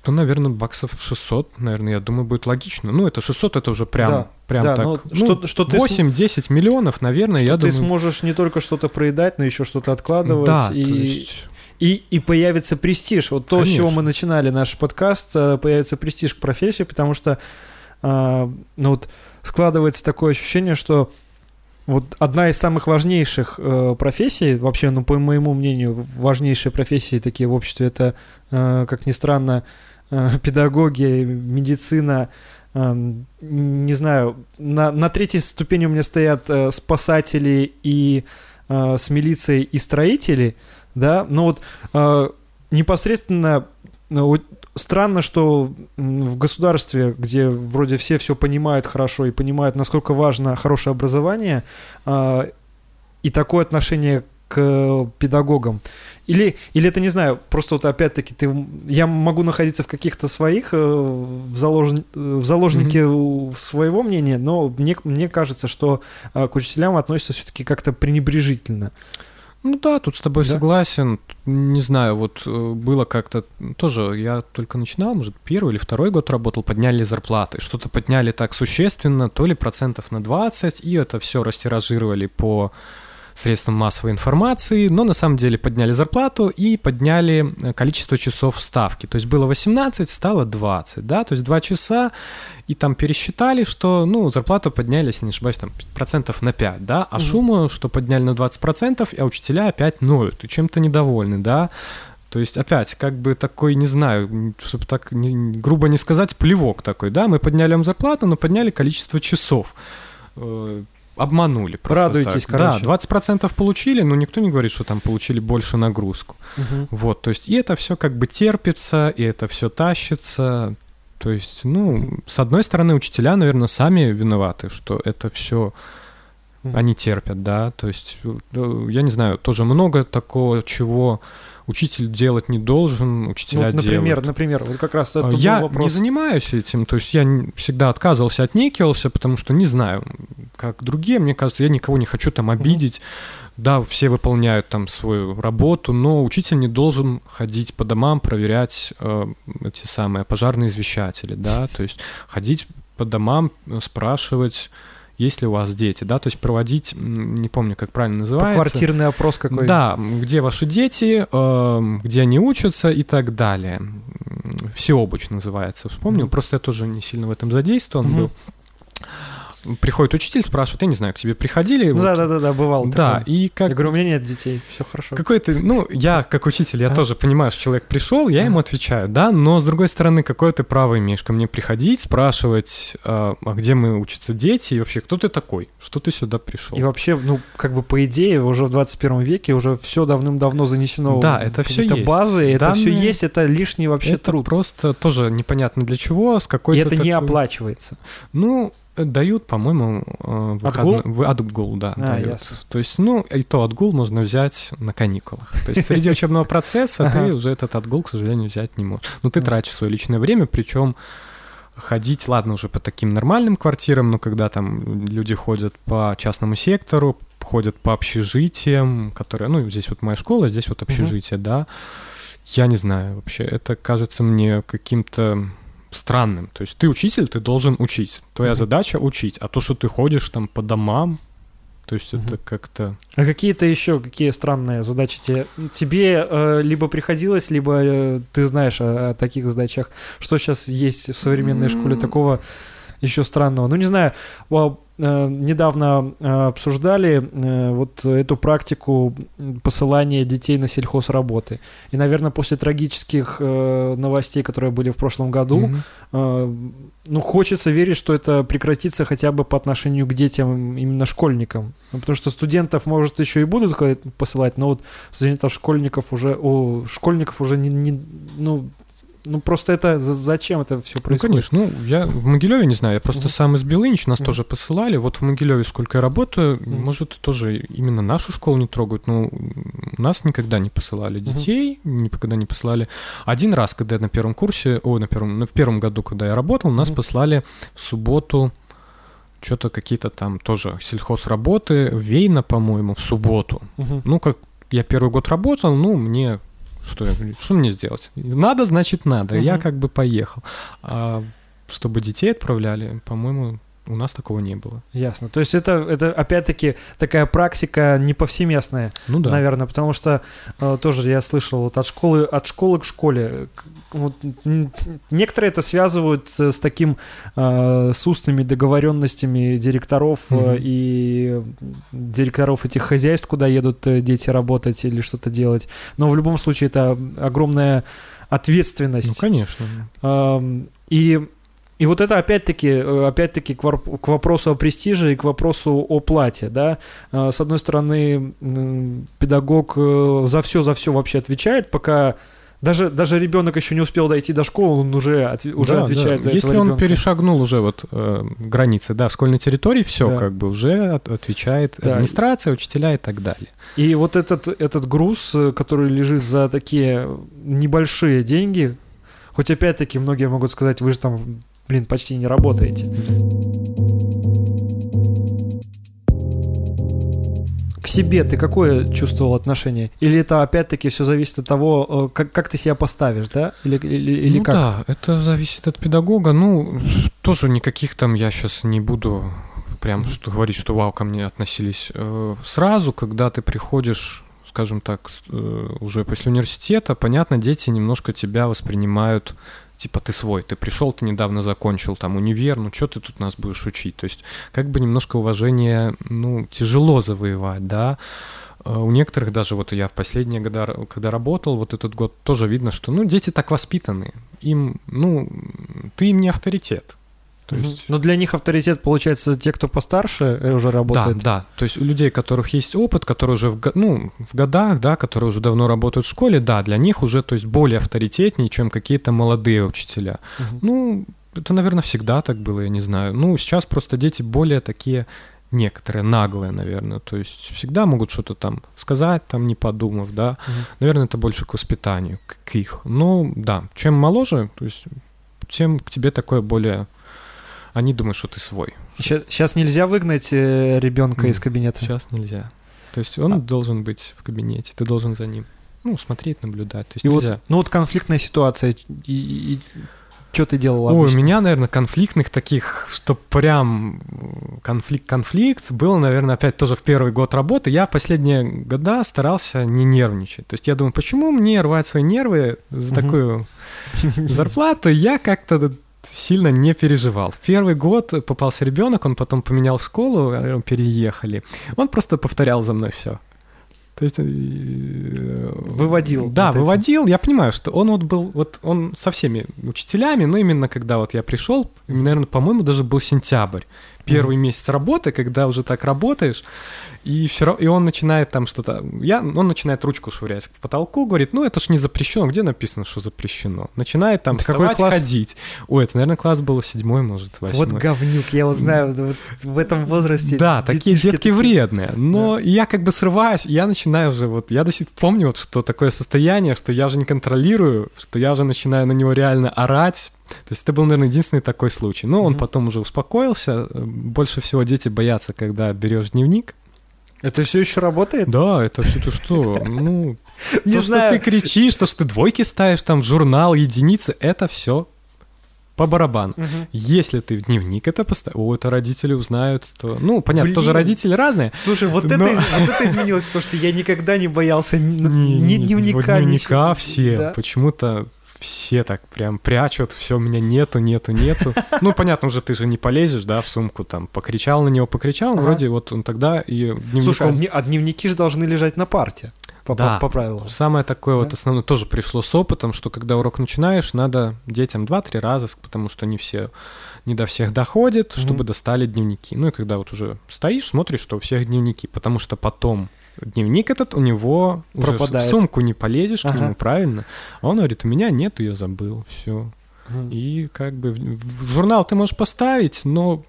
то, наверное, баксов 600, наверное, я думаю, будет логично. Ну, это 600, это уже прям, да, прям да, так. Ну, что, что 8-10 см... миллионов, наверное, что я ты думаю... сможешь не только что-то проедать, но еще что-то откладывать. Да, и... то есть и, и появится престиж. Вот то, Конечно. с чего мы начинали наш подкаст, э, появится престиж к профессии, потому что э, ну вот складывается такое ощущение, что вот одна из самых важнейших э, профессий, вообще, ну, по моему мнению, важнейшие профессии такие в обществе, это, э, как ни странно, э, педагогия, медицина, э, не знаю, на, на третьей ступени у меня стоят э, спасатели и э, с милицией и строители, да, но вот э, непосредственно вот странно, что в государстве, где вроде все все понимают хорошо и понимают, насколько важно хорошее образование э, и такое отношение к педагогам. Или, или это, не знаю, просто вот опять-таки ты, я могу находиться в каких-то своих, э, в, залож, в заложнике mm-hmm. своего мнения, но мне, мне кажется, что э, к учителям относятся все-таки как-то пренебрежительно. Ну да, тут с тобой да? согласен. Не знаю, вот э, было как-то тоже, я только начинал, может, первый или второй год работал, подняли зарплаты. Что-то подняли так существенно, то ли процентов на 20, и это все растиражировали по средствам массовой информации, но на самом деле подняли зарплату и подняли э, количество часов ставки. То есть было 18, стало 20, да, то есть 2 часа, и там пересчитали, что, ну, зарплату подняли, если не ошибаюсь, там процентов на 5, да, а угу. шуму, что подняли на 20 процентов, а учителя опять ноют и чем-то недовольны, да, то есть, опять, как бы такой, не знаю, чтобы так не, грубо не сказать, плевок такой, да, мы подняли вам зарплату, но подняли количество часов обманули. Радуйтесь, так. короче. Да, 20% получили, но никто не говорит, что там получили больше нагрузку. Угу. Вот, то есть и это все как бы терпится, и это все тащится. То есть, ну, с одной стороны, учителя, наверное, сами виноваты, что это все они терпят, да. То есть, э, я не знаю, тоже много такого, чего учитель делать не должен, учителя ну, например, делают. Например, вот как раз это Я вопрос. не занимаюсь этим, то есть я всегда отказывался, отнекивался, потому что не знаю, как другие, мне кажется, я никого не хочу там обидеть. Mm-hmm. Да, все выполняют там свою работу, но учитель не должен ходить по домам, проверять э, эти самые пожарные извещатели, да, то есть ходить по домам, э, спрашивать есть ли у вас дети, да, то есть проводить, не помню, как правильно называется. Квартирный опрос какой-то. Да, где ваши дети, э, где они учатся и так далее. Всеобуч называется, вспомнил, mm-hmm. просто я тоже не сильно в этом задействован mm-hmm. был приходит учитель, спрашивает, я не знаю, к тебе приходили? Да, да, да, да, бывал. Да, такое. и как... Я говорю, у меня нет детей, все хорошо. Какой-то, ну, я как учитель, я а? тоже понимаю, что человек пришел, я а? ему отвечаю, да, но с другой стороны, какое ты право имеешь ко мне приходить, спрашивать, а, а где мы учатся дети, и вообще, кто ты такой, что ты сюда пришел? И вообще, ну, как бы по идее, уже в 21 веке уже все давным-давно занесено да, это все есть. базы, это все есть, это лишний вообще это труд. просто тоже непонятно для чего, с какой-то И это такой... не оплачивается. Ну, Дают, по-моему, э, выходной... Отгул? Отгул, да, а, дают. Ясно. То есть, ну, и то отгул можно взять на каникулах. То есть среди учебного процесса ты уже этот отгул, к сожалению, взять не можешь. Ну, ты тратишь свое личное время, причем ходить, ладно, уже по таким нормальным квартирам, но когда там люди ходят по частному сектору, ходят по общежитиям, которые, ну, здесь вот моя школа, здесь вот общежитие, да, я не знаю вообще, это кажется мне каким-то странным. То есть ты учитель, ты должен учить. Твоя mm-hmm. задача учить. А то, что ты ходишь там по домам, то есть mm-hmm. это как-то... А какие-то еще, какие странные задачи тебе? Тебе э, либо приходилось, либо э, ты знаешь о, о таких задачах? Что сейчас есть в современной mm-hmm. школе такого еще странного? Ну, не знаю, Э, недавно э, обсуждали э, вот эту практику посылания детей на сельхозработы. И, наверное, после трагических новостей, которые были в прошлом году, mm-hmm. ну, хочется верить, что это прекратится хотя бы по отношению к детям, именно школьникам. Ну, потому что студентов, может, еще и будут посылать, но вот студентов, школьников уже, о, школьников уже не, не ну, ну просто это зачем это все ну, происходит? Ну, конечно. Ну, я в Могилеве не знаю, я просто uh-huh. сам из Белынич, нас uh-huh. тоже посылали. Вот в Могилеве, сколько я работаю, uh-huh. может, тоже именно нашу школу не трогают, но нас никогда не посылали детей, uh-huh. никогда не посылали. Один раз, когда я на первом курсе, ой, на первом, ну, в первом году, когда я работал, нас uh-huh. послали в субботу что-то какие-то там тоже сельхозработы, Вейна, по-моему, в субботу. Uh-huh. Ну, как я первый год работал, ну, мне что, что мне сделать? Надо, значит, надо. Угу. Я как бы поехал. А чтобы детей отправляли, по-моему, у нас такого не было. Ясно. То есть это, это опять-таки такая практика не повсеместная, ну, да. наверное, потому что э, тоже я слышал вот от школы, от школы к школе. Вот, некоторые это связывают с таким э, с устными договоренностями директоров э, и директоров этих хозяйств, куда едут э, дети работать или что-то делать. Но в любом случае это огромная ответственность. Ну, конечно. И и вот это опять-таки, э, опять-таки к, вопросу о престиже и к вопросу о плате, да. Э, с одной стороны, педагог э, за все, за все вообще отвечает, пока даже, даже ребенок еще не успел дойти до школы, он уже, от, уже да, отвечает да. за Если этого он ребенка. перешагнул уже вот э, границы, да, школьной территории, все да. как бы уже от, отвечает да. администрация, учителя и так далее. И вот этот, этот груз, который лежит за такие небольшие деньги, хоть опять-таки многие могут сказать, вы же там блин, почти не работаете. К себе ты какое чувствовал отношение? Или это опять-таки все зависит от того, э, как, как ты себя поставишь, да? Или, или, или ну как? Да, это зависит от педагога. Ну, тоже никаких там я сейчас не буду прям что говорить, что вау, ко мне относились. Э, сразу, когда ты приходишь скажем так, э, уже после университета, понятно, дети немножко тебя воспринимают типа ты свой, ты пришел, ты недавно закончил там универ, ну что ты тут нас будешь учить? То есть как бы немножко уважение, ну, тяжело завоевать, да. А у некоторых даже вот я в последние года, когда работал, вот этот год тоже видно, что, ну, дети так воспитаны, им, ну, ты им не авторитет, то есть... Но для них авторитет, получается, те, кто постарше э, уже работает. Да, да. То есть у людей, у которых есть опыт, которые уже в, ну, в годах, да, которые уже давно работают в школе, да, для них уже, то есть, более авторитетнее, чем какие-то молодые учителя. Угу. Ну, это, наверное, всегда так было, я не знаю. Ну, сейчас просто дети более такие некоторые наглые, наверное. То есть всегда могут что-то там сказать, там не подумав, да. Угу. Наверное, это больше к воспитанию, к, к их. Ну, да, чем моложе, то есть тем к тебе такое более они думают, что ты свой. Сейчас, сейчас нельзя выгнать э, ребенка из кабинета. Сейчас нельзя. То есть он а. должен быть в кабинете, ты должен за ним, ну, смотреть, наблюдать. То есть и нельзя. Вот, ну вот конфликтная ситуация. И, и, что ты делал Ой, обычно? у меня, наверное, конфликтных таких, что прям конфликт-конфликт был, наверное, опять тоже в первый год работы. Я последние года старался не нервничать. То есть я думаю, почему мне рвать свои нервы за такую зарплату? Я как-то сильно не переживал. Первый год попался ребенок, он потом поменял школу, э, переехали. Он просто повторял за мной все. То есть э, выводил. Да, вот выводил. Я понимаю, что он вот был, вот он со всеми учителями, но именно когда вот я пришел, наверное, по-моему, даже был сентябрь первый mm-hmm. месяц работы, когда уже так работаешь, и все и он начинает там что-то, я, он начинает ручку швырять в потолку, говорит, ну это ж не запрещено, где написано, что запрещено? Начинает там это вставать, класс? ходить. Ой, это, наверное, класс был седьмой, может, восьмой. Вот говнюк, я вот знаю, вот в этом возрасте. Да, такие детки вредные, но да. я как бы срываюсь, я начинаю уже, вот, я до сих пор помню, вот, что такое состояние, что я уже не контролирую, что я уже начинаю на него реально орать, то есть это был, наверное, единственный такой случай. Но он mm-hmm. потом уже успокоился. Больше всего дети боятся, когда берешь дневник. Это все еще работает? Да, это все то, что, ну, не то, знаю. что ты кричишь, то, что ты двойки ставишь, там, журнал, единицы, это все по барабану. Угу. Если ты в дневник это поставил, о, это родители узнают, то... Ну, понятно, Блин. тоже родители разные. Слушай, вот, но... это, вот это изменилось, потому что я никогда не боялся ни, ни дневника, Дневника ничего. все да? почему-то все так прям прячут, все, у меня нету, нету, нету. Ну, понятно, уже ты же не полезешь, да, в сумку, там, покричал на него, покричал, ага. вроде вот он тогда и дневником... Слушай, а, а дневники же должны лежать на парте. По, да, по, правилам. Самое такое да? вот основное тоже пришло с опытом, что когда урок начинаешь, надо детям 2-3 раза, потому что не все, не до всех доходит, mm-hmm. чтобы достали дневники. Ну и когда вот уже стоишь, смотришь, что у всех дневники, потому что потом дневник этот у него Пропадает. уже в сумку не полезешь ага. к нему, правильно? А он говорит, у меня нет, я забыл, все. Угу. И как бы в журнал ты можешь поставить, но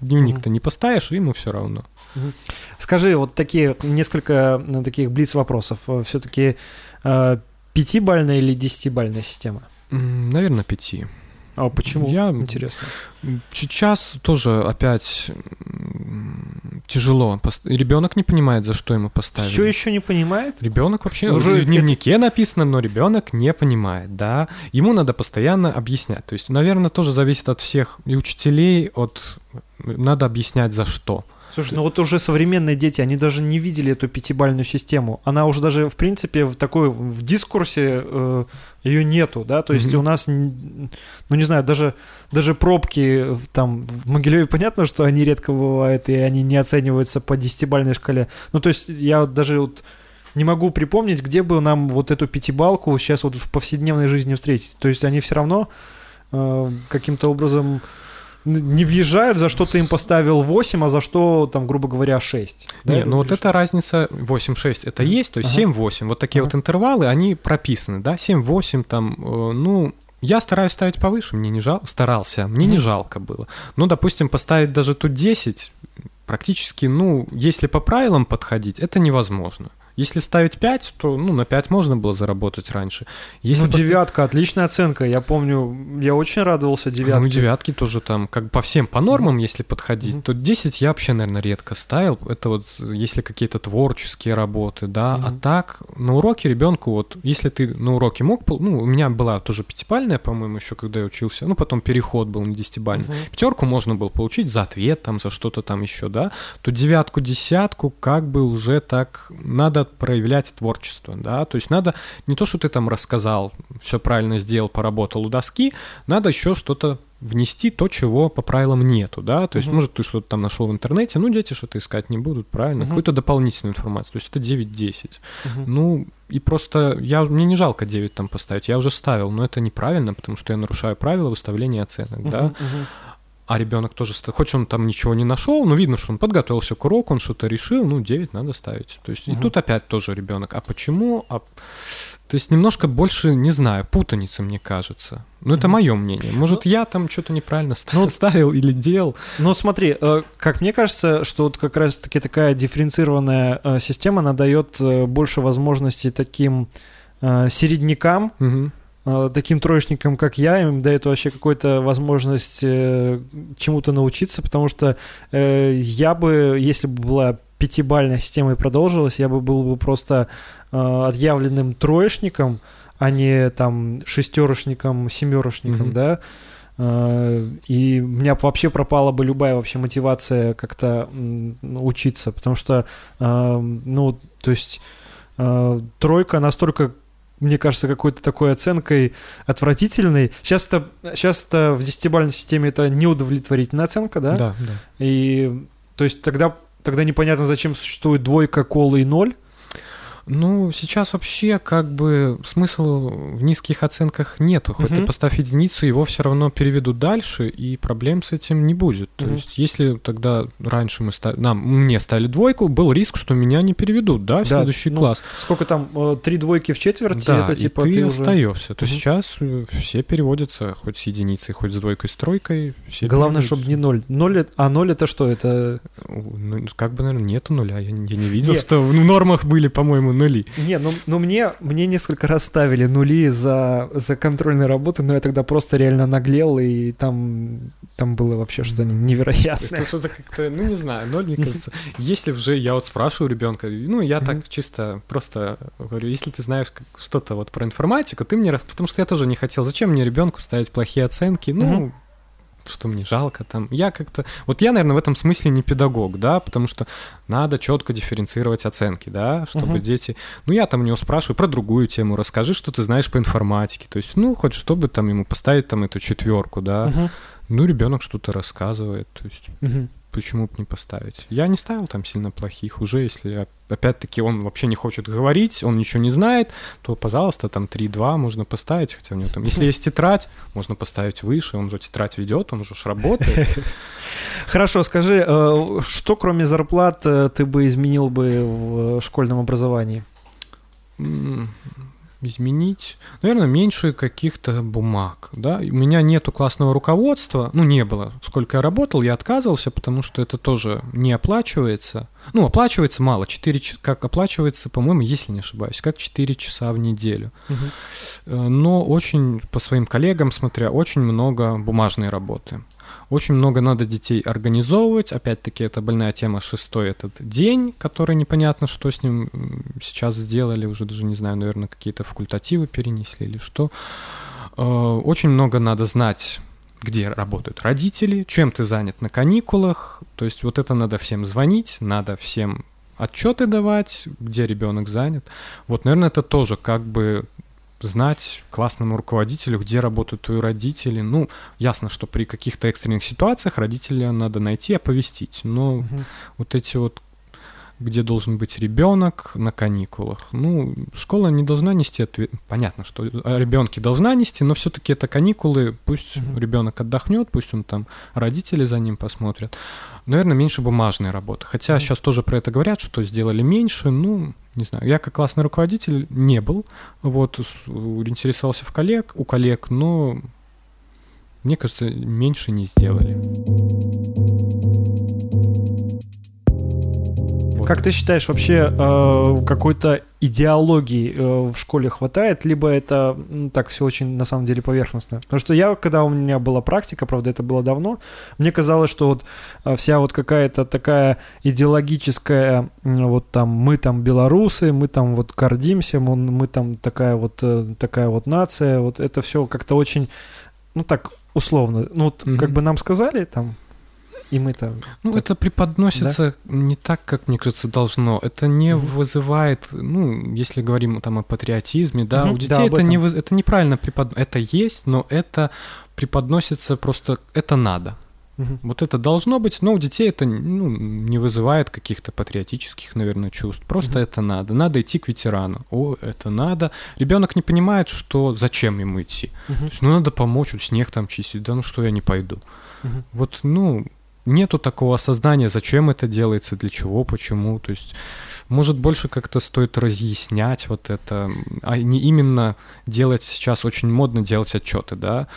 дневник-то угу. не поставишь, и ему все равно. Угу. Скажи, вот такие несколько э, таких блиц вопросов. Э, Все-таки э, пятибальная или десятибальная система? Наверное, пяти. А почему? Я интересно. Сейчас тоже опять тяжело. Ребенок не понимает, за что ему поставили. Все еще не понимает? Ребенок вообще уже в дневнике это... написано, но ребенок не понимает, да. Ему надо постоянно объяснять. То есть, наверное, тоже зависит от всех и учителей, от надо объяснять за что. Слушай, ну вот уже современные дети, они даже не видели эту пятибальную систему. Она уже даже, в принципе, в такой, в дискурсе э, ее нету, да, то есть mm-hmm. у нас, ну не знаю, даже, даже пробки там в Могилеве понятно, что они редко бывают, и они не оцениваются по десятибальной шкале. Ну то есть я даже вот не могу припомнить, где бы нам вот эту пятибалку сейчас вот в повседневной жизни встретить. То есть они все равно э, каким-то образом не въезжают, за что ты им поставил 8, а за что, там, грубо говоря, 6. Не, да? ну вот эта разница 8-6, это есть, то есть ага. 7-8, вот такие ага. вот интервалы, они прописаны, да, 7-8 там, э, ну, я стараюсь ставить повыше, мне не жалко, старался, мне не жалко было. Ну, допустим, поставить даже тут 10, практически, ну, если по правилам подходить, это невозможно. Если ставить 5, то ну, на 5 можно было заработать раньше. Если ну, поставить... девятка, отличная оценка. Я помню, я очень радовался девятке. Ну, девятки тоже там, как по всем, по нормам, если подходить, mm-hmm. то 10 я вообще, наверное, редко ставил. Это вот если какие-то творческие работы, да. Mm-hmm. А так, на уроке ребенку, вот, если ты на уроке мог, ну, у меня была тоже пятибальная, по-моему, еще когда я учился, ну, потом переход был на десятибальный. Mm-hmm. Пятерку можно было получить за ответ, там, за что-то там еще, да. То девятку, десятку, как бы уже так надо проявлять творчество, да, то есть надо не то, что ты там рассказал, все правильно сделал, поработал у доски, надо еще что-то внести то, чего по правилам нету, да, то есть, угу. может, ты что-то там нашел в интернете, ну, дети что-то искать не будут, правильно, угу. какую-то дополнительную информацию, то есть это 9-10. Угу. Ну, и просто я, мне не жалко 9 там поставить, я уже ставил, но это неправильно, потому что я нарушаю правила выставления оценок, угу, да. Угу а ребенок тоже, хоть он там ничего не нашел, но видно, что он подготовился к уроку, он что-то решил, ну, 9 надо ставить. То есть, угу. и тут опять тоже ребенок. А почему? А... То есть, немножко больше, не знаю, путаницы, мне кажется. Ну, это мое мнение. Может, ну, я там что-то неправильно ставил, ну, ставил или делал. Ну, смотри, э, как мне кажется, что вот как раз-таки такая дифференцированная э, система, она дает э, больше возможностей таким середнякам, угу таким троечникам, как я, им дает вообще какую-то возможность э, чему-то научиться, потому что э, я бы, если бы была пятибальная система и продолжилась, я бы был бы просто отъявленным троечником, а не там шестерочником, семерочником, mm-hmm. да. И у меня вообще пропала бы любая вообще мотивация как-то учиться, потому что, ну, то есть тройка настолько мне кажется, какой-то такой оценкой отвратительной. Сейчас-то, сейчас-то в десятибалльной системе это неудовлетворительная оценка, да? Да, да. И то есть тогда, тогда непонятно, зачем существует двойка, кола и ноль. Ну, сейчас вообще как бы смысла в низких оценках нету. Хоть угу. ты поставь единицу, его все равно переведут дальше, и проблем с этим не будет. Угу. То есть, если тогда раньше мы ставили, нам, мне ставили двойку, был риск, что меня не переведут, да, в да, следующий ну, класс. Сколько там, э, три двойки в четверти, да, это типа и ты, ты остаешься. Уже... То угу. сейчас э, все переводятся хоть с единицей, хоть с двойкой, с тройкой. Все Главное, чтобы не ноль. ноль. А ноль это что? Это... Ну, как бы, наверное, нету нуля. Я, я не видел, Нет. что в нормах были, по-моему, нули. Не, ну, ну мне, мне несколько раз ставили нули за, за контрольные работы, но я тогда просто реально наглел, и там, там было вообще что-то невероятное. Это что-то как-то, ну не знаю, ноль, мне кажется. Если уже я вот спрашиваю ребенка, ну я так чисто просто говорю, если ты знаешь что-то вот про информатику, ты мне раз, потому что я тоже не хотел, зачем мне ребенку ставить плохие оценки, ну что мне жалко там. Я как-то... Вот я, наверное, в этом смысле не педагог, да, потому что надо четко дифференцировать оценки, да, чтобы угу. дети... Ну, я там у него спрашиваю про другую тему, расскажи, что ты знаешь по информатике. То есть, ну, хоть чтобы там ему поставить там эту четверку, да. Угу. Ну, ребенок что-то рассказывает, то есть... Угу почему бы не поставить? Я не ставил там сильно плохих. Уже если, опять-таки, он вообще не хочет говорить, он ничего не знает, то, пожалуйста, там 3-2 можно поставить, хотя у него там... Если есть тетрадь, можно поставить выше, он же тетрадь ведет, он же работает. Хорошо, скажи, э, что кроме зарплат э, ты бы изменил бы в школьном образовании? Изменить, наверное, меньше каких-то бумаг, да. У меня нету классного руководства, ну, не было. Сколько я работал, я отказывался, потому что это тоже не оплачивается. Ну, оплачивается мало, 4 часа, как оплачивается, по-моему, если не ошибаюсь, как 4 часа в неделю. Угу. Но очень, по своим коллегам смотря, очень много бумажной работы. Очень много надо детей организовывать. Опять-таки, это больная тема шестой этот день, который непонятно, что с ним сейчас сделали. Уже даже не знаю, наверное, какие-то факультативы перенесли или что. Э, очень много надо знать где работают родители, чем ты занят на каникулах. То есть вот это надо всем звонить, надо всем отчеты давать, где ребенок занят. Вот, наверное, это тоже как бы знать классному руководителю, где работают твои родители. Ну, ясно, что при каких-то экстренных ситуациях родителя надо найти, оповестить. Но угу. вот эти вот где должен быть ребенок на каникулах. Ну, школа не должна нести ответ. Понятно, что о ребенке должна нести, но все-таки это каникулы. Пусть угу. ребенок отдохнет, пусть он там родители за ним посмотрят. Наверное, меньше бумажной работы. Хотя угу. сейчас тоже про это говорят, что сделали меньше. Ну, не знаю. Я как классный руководитель не был. Вот, интересовался в коллег, у коллег, но мне кажется, меньше не сделали. Как ты считаешь, вообще э, какой-то идеологии э, в школе хватает, либо это ну, так все очень на самом деле поверхностно? Потому что я, когда у меня была практика, правда, это было давно, мне казалось, что вот э, вся вот какая-то такая идеологическая, вот там мы там белорусы, мы там вот гордимся, мы, мы там такая вот такая вот нация, вот это все как-то очень, ну так условно, ну вот mm-hmm. как бы нам сказали там и мы там... Ну, так... это преподносится да? не так, как, мне кажется, должно. Это не угу. вызывает, ну, если говорим там о патриотизме, да, угу, у детей да, это, не, это неправильно преподносится. Это есть, но это преподносится просто, это надо. Угу. Вот это должно быть, но у детей это ну, не вызывает каких-то патриотических, наверное, чувств. Просто угу. это надо. Надо идти к ветерану. О, это надо. Ребенок не понимает, что зачем ему идти. Угу. То есть, ну, надо помочь, вот снег там чистить. Да ну что, я не пойду. Угу. Вот, ну, нету такого осознания, зачем это делается, для чего, почему. То есть, может, больше как-то стоит разъяснять вот это, а не именно делать сейчас очень модно делать отчеты, да,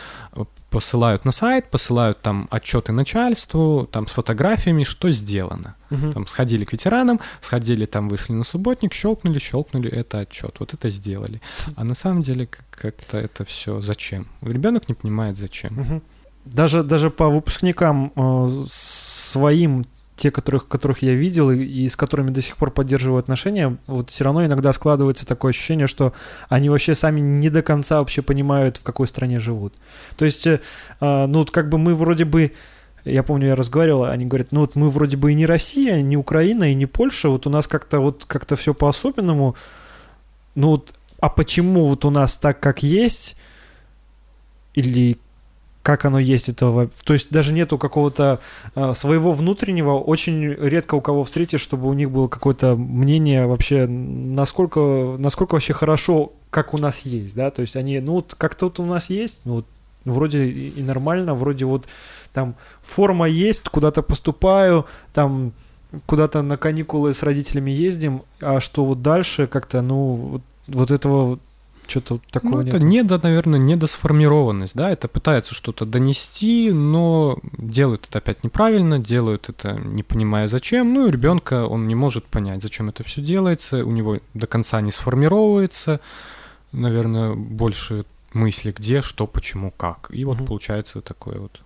посылают на сайт, посылают там отчеты начальству, там с фотографиями, что сделано. Угу. Там сходили к ветеранам, сходили там, вышли на субботник, щелкнули, щелкнули, это отчет, вот это сделали. А на самом деле как-то это все зачем? Ребенок не понимает зачем. Угу даже, даже по выпускникам э, своим, те, которых, которых я видел и, и с которыми до сих пор поддерживаю отношения, вот все равно иногда складывается такое ощущение, что они вообще сами не до конца вообще понимают, в какой стране живут. То есть, э, э ну вот как бы мы вроде бы я помню, я разговаривал, они говорят, ну вот мы вроде бы и не Россия, не Украина, и не Польша, вот у нас как-то вот как-то все по-особенному. Ну вот, а почему вот у нас так, как есть, или как оно есть этого. То есть даже нету какого-то э, своего внутреннего. Очень редко у кого встретишь, чтобы у них было какое-то мнение вообще, насколько, насколько вообще хорошо, как у нас есть, да. То есть они, ну вот как-то вот у нас есть, ну вот вроде и нормально, вроде вот там форма есть, куда-то поступаю, там куда-то на каникулы с родителями ездим, а что вот дальше как-то, ну, вот, вот этого что-то такого ну, это нет. недо, наверное, недосформированность, да, это пытаются что-то донести, но делают это опять неправильно, делают это не понимая зачем, ну и ребенка он не может понять, зачем это все делается, у него до конца не сформировывается, наверное, больше мысли, где, что, почему, как, и вот угу. получается такое вот.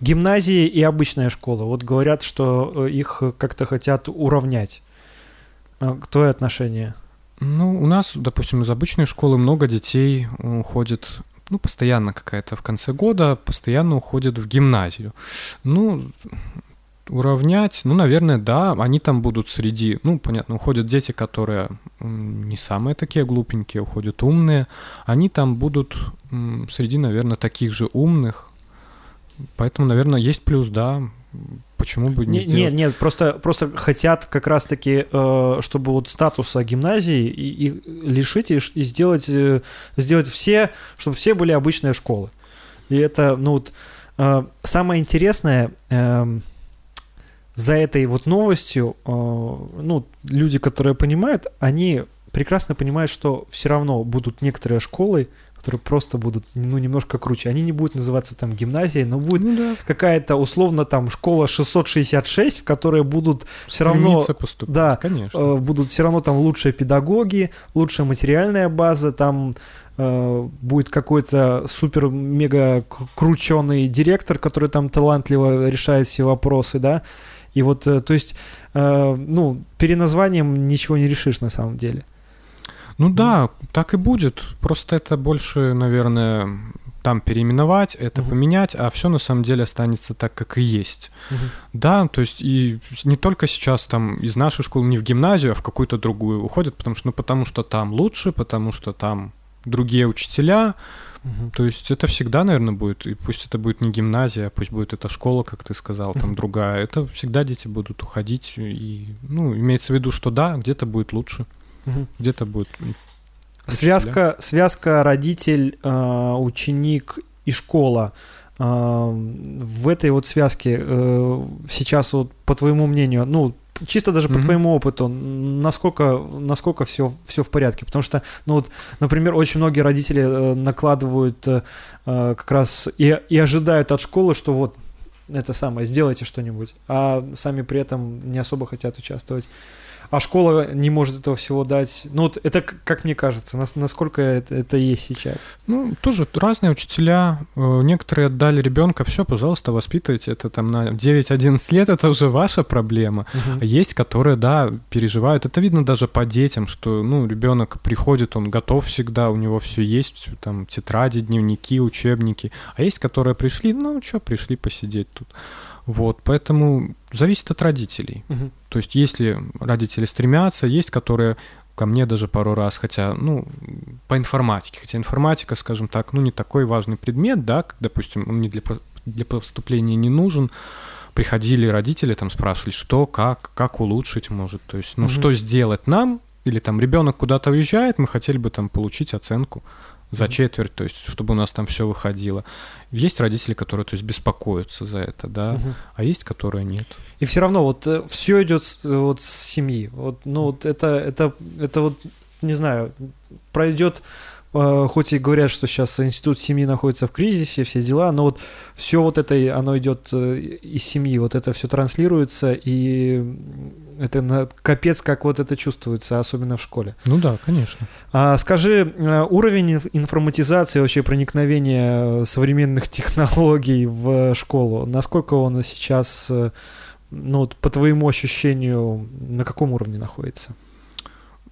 Гимназии и обычная школа, вот говорят, что э, их как-то хотят уравнять. А, твое отношение? Ну, у нас, допустим, из обычной школы много детей уходит, ну, постоянно какая-то в конце года, постоянно уходят в гимназию. Ну, уравнять, ну, наверное, да, они там будут среди, ну, понятно, уходят дети, которые не самые такие глупенькие, уходят умные, они там будут среди, наверное, таких же умных, поэтому, наверное, есть плюс, да, почему бы не, не сделать? Нет, нет, просто, просто хотят как раз-таки, э, чтобы вот статуса гимназии и, и лишить и, и сделать, э, сделать все, чтобы все были обычные школы. И это, ну вот, э, самое интересное, э, за этой вот новостью, ну, люди, которые понимают, они прекрасно понимают, что все равно будут некоторые школы, которые просто будут, ну, немножко круче. Они не будут называться там гимназией, но будет ну, да. какая-то условно там школа 666, в которой будут все равно... поступать, да, конечно. Э, будут все равно там лучшие педагоги, лучшая материальная база, там э, будет какой-то супер-мега крученый директор, который там талантливо решает все вопросы, да, и вот, э, то есть, ну, переназванием ничего не решишь на самом деле. Ну да, так и будет. Просто это больше, наверное, там переименовать, это uh-huh. поменять, а все на самом деле останется так, как и есть. Uh-huh. Да, то есть и не только сейчас там из нашей школы не в гимназию, а в какую-то другую уходят, потому что, ну, потому что там лучше, потому что там другие учителя. Угу. То есть это всегда, наверное, будет, и пусть это будет не гимназия, пусть будет это школа, как ты сказал, там другая, это всегда дети будут уходить, и, ну, имеется в виду, что да, где-то будет лучше, угу. где-то будет Связка, связка родитель, э, ученик и школа. Э, в этой вот связке э, сейчас вот по твоему мнению, ну чисто даже mm-hmm. по твоему опыту, насколько, насколько все, все в порядке? Потому что, ну вот, например, очень многие родители э, накладывают э, как раз и, и ожидают от школы, что вот это самое, сделайте что-нибудь, а сами при этом не особо хотят участвовать а школа не может этого всего дать. Ну, вот это, как мне кажется, насколько это, это есть сейчас. Ну, тоже разные учителя. Э, некоторые отдали ребенка, все, пожалуйста, воспитывайте. Это там на 9-11 лет, это уже ваша проблема. Угу. А есть, которые, да, переживают. Это видно даже по детям, что, ну, ребенок приходит, он готов всегда, у него все есть, там, тетради, дневники, учебники. А есть, которые пришли, ну, что, пришли посидеть тут. Вот, поэтому зависит от родителей. Угу. То есть, если родители стремятся, есть, которые ко мне даже пару раз, хотя, ну, по информатике, хотя информатика, скажем так, ну, не такой важный предмет, да, как, допустим, он мне для, для поступления не нужен, приходили родители, там спрашивали, что, как, как улучшить может, то есть, ну, угу. что сделать нам, или там ребенок куда-то уезжает, мы хотели бы там получить оценку за четверть, то есть чтобы у нас там все выходило. Есть родители, которые, то есть, беспокоятся за это, да, угу. а есть, которые нет. И все равно вот э, все идет вот с семьи. Вот, ну вот это это это вот не знаю пройдет э, хоть и говорят, что сейчас институт семьи находится в кризисе, все дела, но вот все вот это, оно идет э, из семьи, вот это все транслируется, и это на, капец, как вот это чувствуется, особенно в школе. Ну да, конечно. А, скажи, э, уровень информатизации, вообще проникновения современных технологий в школу, насколько он сейчас, э, ну, по твоему ощущению, на каком уровне находится?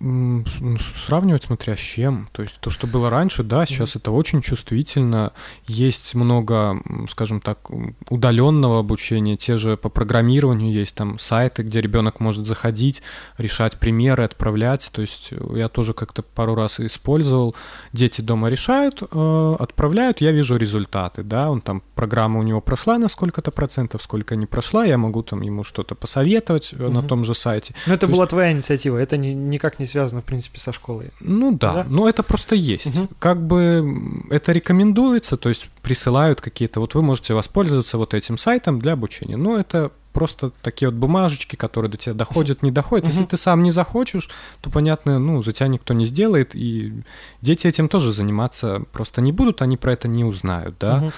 Сравнивать смотря с чем. То есть то, что было раньше, да, сейчас mm-hmm. это очень чувствительно. Есть много, скажем так, удаленного обучения. Те же по программированию есть там сайты, где ребенок может заходить, решать примеры, отправлять. То есть я тоже как-то пару раз использовал. Дети дома решают, э, отправляют, я вижу результаты, да. Он там программа у него прошла на сколько-то процентов, сколько не прошла, я могу там ему что-то посоветовать mm-hmm. на том же сайте. Но это то была есть... твоя инициатива, это никак не связано, в принципе, со школой. Ну да, да? но это просто есть. Угу. Как бы это рекомендуется, то есть присылают какие-то, вот вы можете воспользоваться вот этим сайтом для обучения. Но это просто такие вот бумажечки, которые до тебя доходят, не доходят. Если ты сам не захочешь, то, понятно, ну, за тебя никто не сделает, и дети этим тоже заниматься просто не будут, они про это не узнают, да.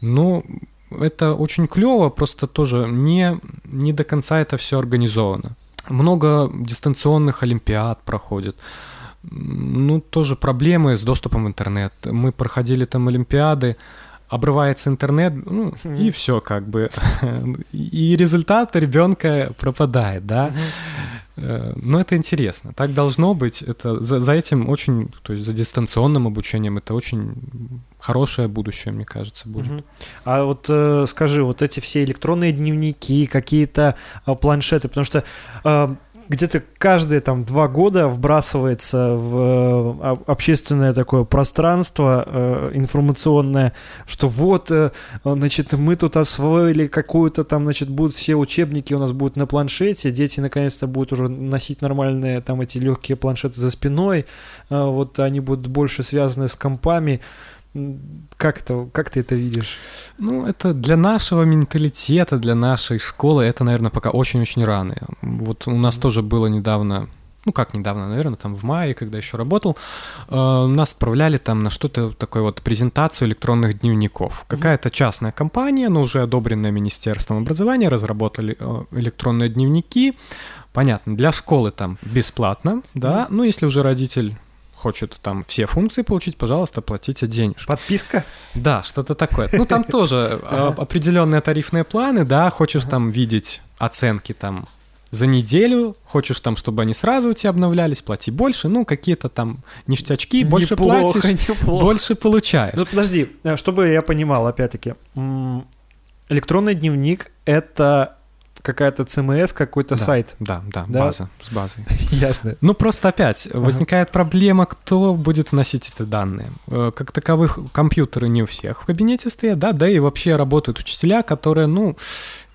Но это очень клево, просто тоже не, не до конца это все организовано. Много дистанционных олимпиад проходит. Ну, тоже проблемы с доступом в интернет. Мы проходили там олимпиады, обрывается интернет, ну, mm-hmm. и все как бы. И результат ребенка пропадает, да. Mm-hmm. Но это интересно. Так должно быть. Это за, за этим очень, то есть за дистанционным обучением это очень хорошее будущее, мне кажется, будет. А вот э, скажи, вот эти все электронные дневники, какие-то э, планшеты, потому что э, где-то каждые там два года вбрасывается в э, общественное такое пространство э, информационное, что вот, э, значит, мы тут освоили какую-то там, значит, будут все учебники у нас будут на планшете, дети наконец-то будут уже носить нормальные там эти легкие планшеты за спиной, вот они будут больше связаны с компами. Как, это, как ты это видишь? Ну, это для нашего менталитета, для нашей школы, это, наверное, пока очень-очень рано. Вот у нас mm-hmm. тоже было недавно ну как недавно, наверное, там в мае, когда еще работал, э, нас отправляли там на что-то такое вот презентацию электронных дневников. Какая-то частная компания, но уже одобренная Министерством образования, разработали э, электронные дневники. Понятно, для школы там бесплатно, да, ну если уже родитель хочет там все функции получить, пожалуйста, платите денежку. Подписка? Да, что-то такое. Ну, там тоже а, определенные тарифные планы, да, хочешь там видеть оценки там за неделю, хочешь там, чтобы они сразу у тебя обновлялись, плати больше, ну, какие-то там ништячки, больше неплохо, платишь, неплохо. больше получаешь. Ну, подожди, э, чтобы я понимал, опять-таки, электронный дневник — это какая-то CMS, какой-то да, сайт. Да, да, да, база с базой. Ясно. Ну просто опять ага. возникает проблема, кто будет вносить эти данные. Э, как таковых компьютеры не у всех в кабинете стоят, да, да и вообще работают учителя, которые, ну,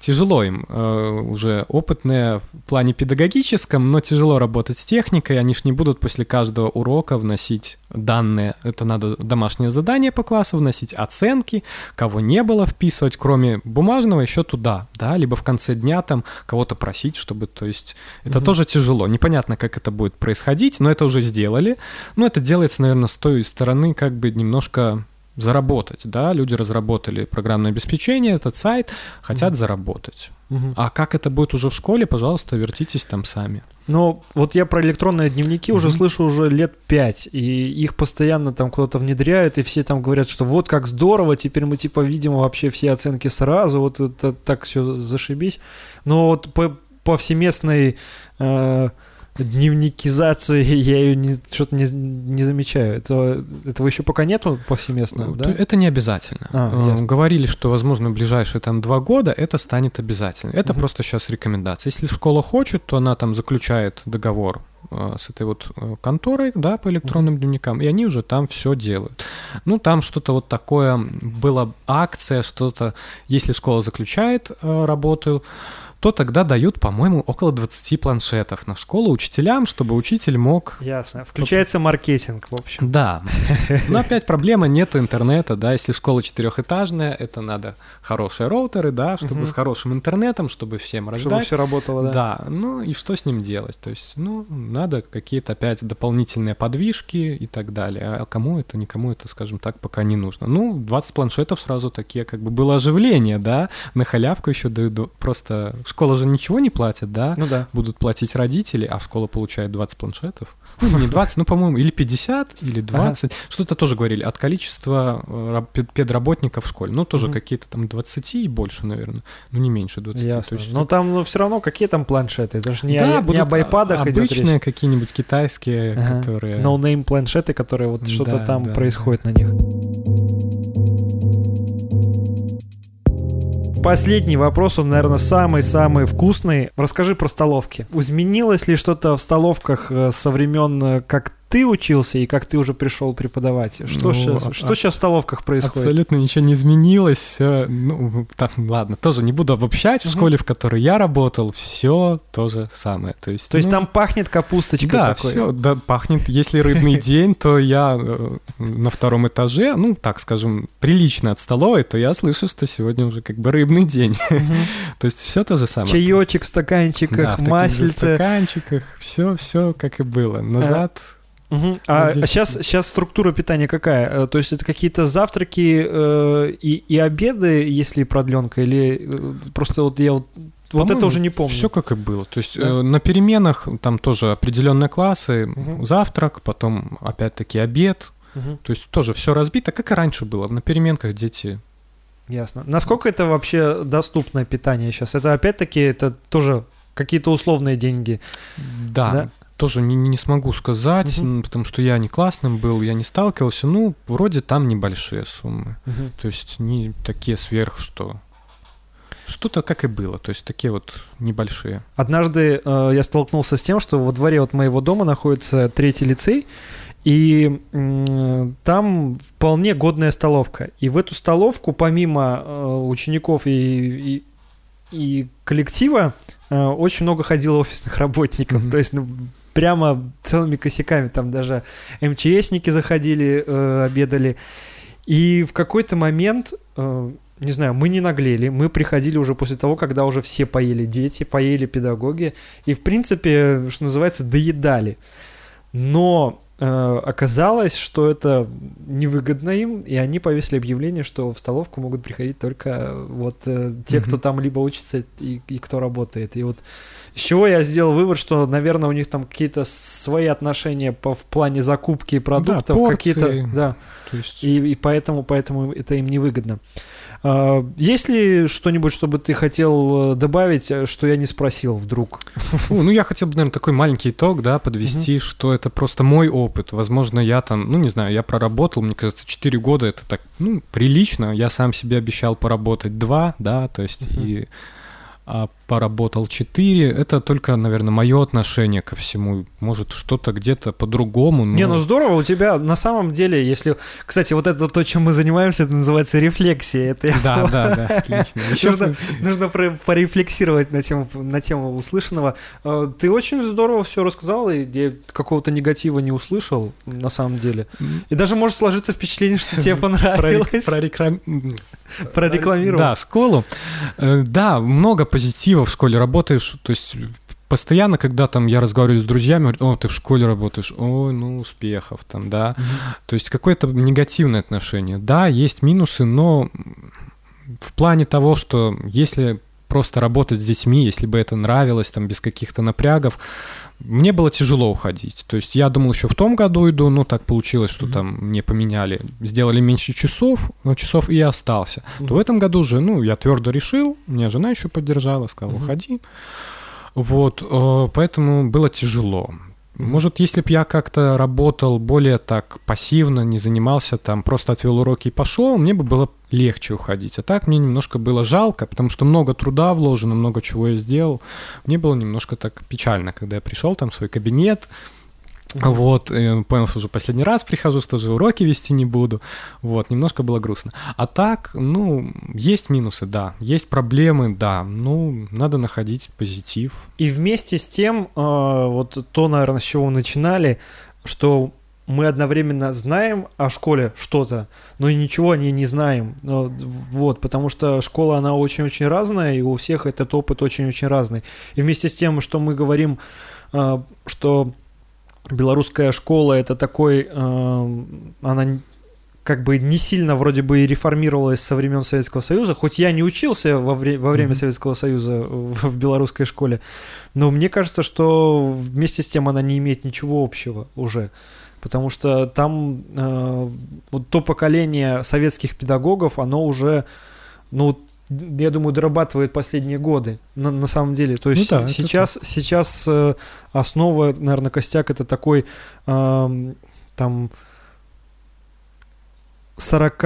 тяжело им, э, уже опытные в плане педагогическом, но тяжело работать с техникой, они ж не будут после каждого урока вносить данные, это надо домашнее задание по классу вносить, оценки, кого не было вписывать, кроме бумажного, еще туда, да, либо в конце дня там кого-то просить, чтобы, то есть это угу. тоже тяжело, непонятно, как это будет происходить, но это уже сделали, но это делается, наверное, с той стороны как бы немножко заработать, да, люди разработали программное обеспечение, этот сайт, хотят mm-hmm. заработать. Mm-hmm. А как это будет уже в школе, пожалуйста, вертитесь там сами. Ну, вот я про электронные дневники mm-hmm. уже слышу уже лет пять, и их постоянно там куда-то внедряют, и все там говорят, что вот как здорово, теперь мы типа видим вообще все оценки сразу, вот это так все зашибись. Но вот по повсеместной э, дневникизации я ее не, что-то не, не замечаю. Это, этого еще пока нету повсеместно, ну, да? Это не обязательно. А, э, Говорили, что, возможно, в ближайшие там два года это станет обязательно. Это угу. просто сейчас рекомендация. Если школа хочет, то она там заключает договор э, с этой вот э, конторой, да, по электронным дневникам, и они уже там все делают. Ну, там что-то вот такое, была акция, что-то, если школа заключает работу, то тогда дают, по-моему, около 20 планшетов на школу учителям, чтобы учитель мог... Ясно. Включается маркетинг, в общем. Да. Но опять проблема, нету интернета, да, если школа четырехэтажная, это надо хорошие роутеры, да, чтобы угу. с хорошим интернетом, чтобы всем рождать. Чтобы все работало, да. Да, ну и что с ним делать? То есть, ну, надо какие-то опять дополнительные подвижки и так далее. А кому это, никому это, скажем так, пока не нужно. Ну, 20 планшетов сразу такие, как бы было оживление, да, на халявку еще дают просто школа же ничего не платит, да? Ну да. Будут платить родители, а школа получает 20 планшетов. Ну, не 20, ну, по-моему, или 50, или 20. Ага. Что-то тоже говорили от количества э, педработников в школе. Ну, тоже угу. какие-то там 20 и больше, наверное. Ну, не меньше 20. Ясно. есть, но там ну, все равно какие там планшеты? Это же не, да, о, не об айпадах обычные какие-нибудь китайские, ага. которые... No-name планшеты, которые вот что-то да, там да, происходит да. на них. Последний вопрос, он, наверное, самый-самый вкусный. Расскажи про столовки. Изменилось ли что-то в столовках э, со времен, э, как ты учился и как ты уже пришел преподавать? Что, ну, сейчас, а, что сейчас в столовках происходит? Абсолютно ничего не изменилось. Ну, так, ладно, тоже не буду обобщать. В школе, в которой я работал, все то же самое. То есть, то есть ну, там пахнет капусточкой Да, такой. все, да, пахнет. Если рыбный день, то я э, на втором этаже, ну, так скажем, прилично от столовой, то я слышу, что сегодня уже как бы рыбный день. То есть все то же самое. Чаечек в стаканчиках, масельце. в стаканчиках, все, все как и было. Назад Угу. А, а сейчас, сейчас структура питания какая? Э, то есть это какие-то завтраки э, и, и обеды, если продленка, или э, просто вот я вот вот это уже не помню. Все как и было. То есть да? э, на переменах там тоже определенные классы, угу. завтрак, потом опять-таки обед. Угу. То есть тоже все разбито, как и раньше было. На переменках дети. Ясно. Насколько это вообще доступное питание сейчас? Это опять-таки это тоже какие-то условные деньги. Да. да? Тоже не, не смогу сказать, угу. потому что я не классным был, я не сталкивался. Ну, вроде там небольшие суммы. Угу. То есть не такие сверх, что что-то как и было, то есть такие вот небольшие. Однажды э, я столкнулся с тем, что во дворе вот моего дома находится третий лицей, и э, там вполне годная столовка. И в эту столовку, помимо э, учеников и, и, и коллектива, э, очень много ходило офисных работников. Mm-hmm. То есть ну, прямо целыми косяками. Там даже МЧСники заходили, э, обедали. И в какой-то момент, э, не знаю, мы не наглели, мы приходили уже после того, когда уже все поели дети, поели педагоги, и, в принципе, что называется, доедали. Но э, оказалось, что это невыгодно им, и они повесили объявление, что в столовку могут приходить только вот э, те, mm-hmm. кто там либо учится и, и кто работает. И вот из чего я сделал вывод, что, наверное, у них там какие-то свои отношения по, в плане закупки продуктов, да, какие-то, да, То есть... и, и поэтому, поэтому это им невыгодно. Uh, есть ли что-нибудь, чтобы ты хотел э, добавить, э, что я не спросил вдруг? Ну, я хотел бы, наверное, такой маленький итог, да, подвести, uh-huh. что это просто мой опыт. Возможно, я там, ну, не знаю, я проработал, мне кажется, 4 года это так, ну, прилично. Я сам себе обещал поработать 2, да, то есть uh-huh. и а поработал 4. Это только, наверное, мое отношение ко всему. Может, что-то где-то по-другому. Но... Не, ну здорово, у тебя на самом деле, если... Кстати, вот это то, чем мы занимаемся, это называется рефлексия. Это да, да, да, отлично. Еще нужно, нужно порефлексировать на тему, на тему услышанного. Э, ты очень здорово все рассказал, и я какого-то негатива не услышал, на самом деле. И даже может сложиться впечатление, что тебе понравилось. Прорекламировал. Да, школу. Э, да, много позитива в школе работаешь, то есть постоянно, когда там я разговариваю с друзьями, говорят, о, ты в школе работаешь, ой, ну, успехов там, да. Mm-hmm. То есть какое-то негативное отношение. Да, есть минусы, но в плане того, что если просто работать с детьми, если бы это нравилось, там, без каких-то напрягов, мне было тяжело уходить. То есть я думал, еще в том году иду, но так получилось, что mm-hmm. там мне поменяли, сделали меньше часов, но часов и я остался. Mm-hmm. То в этом году уже, ну, я твердо решил, меня жена еще поддержала, сказала, mm-hmm. уходи. Вот, э, поэтому было тяжело. Может, если бы я как-то работал более так пассивно, не занимался там, просто отвел уроки и пошел, мне бы было легче уходить. А так мне немножко было жалко, потому что много труда вложено, много чего я сделал. Мне было немножко так печально, когда я пришел там в свой кабинет, вот, понял, что уже последний раз прихожу, что же уроки вести не буду. Вот, немножко было грустно. А так, ну, есть минусы, да, есть проблемы, да, ну, надо находить позитив. И вместе с тем, э, вот то, наверное, с чего мы начинали, что мы одновременно знаем о школе что-то, но и ничего о ней не знаем. Вот, потому что школа, она очень-очень разная, и у всех этот опыт очень-очень разный. И вместе с тем, что мы говорим, э, что белорусская школа это такой, э, она как бы не сильно вроде бы и реформировалась со времен Советского Союза, хоть я не учился во, вре- во время mm-hmm. Советского Союза в, в белорусской школе, но мне кажется, что вместе с тем она не имеет ничего общего уже, потому что там э, вот то поколение советских педагогов, оно уже, ну, я думаю, дорабатывает последние годы, на, на самом деле. То есть ну, да, сейчас, сейчас э, основа, наверное, костяк это такой э, там 40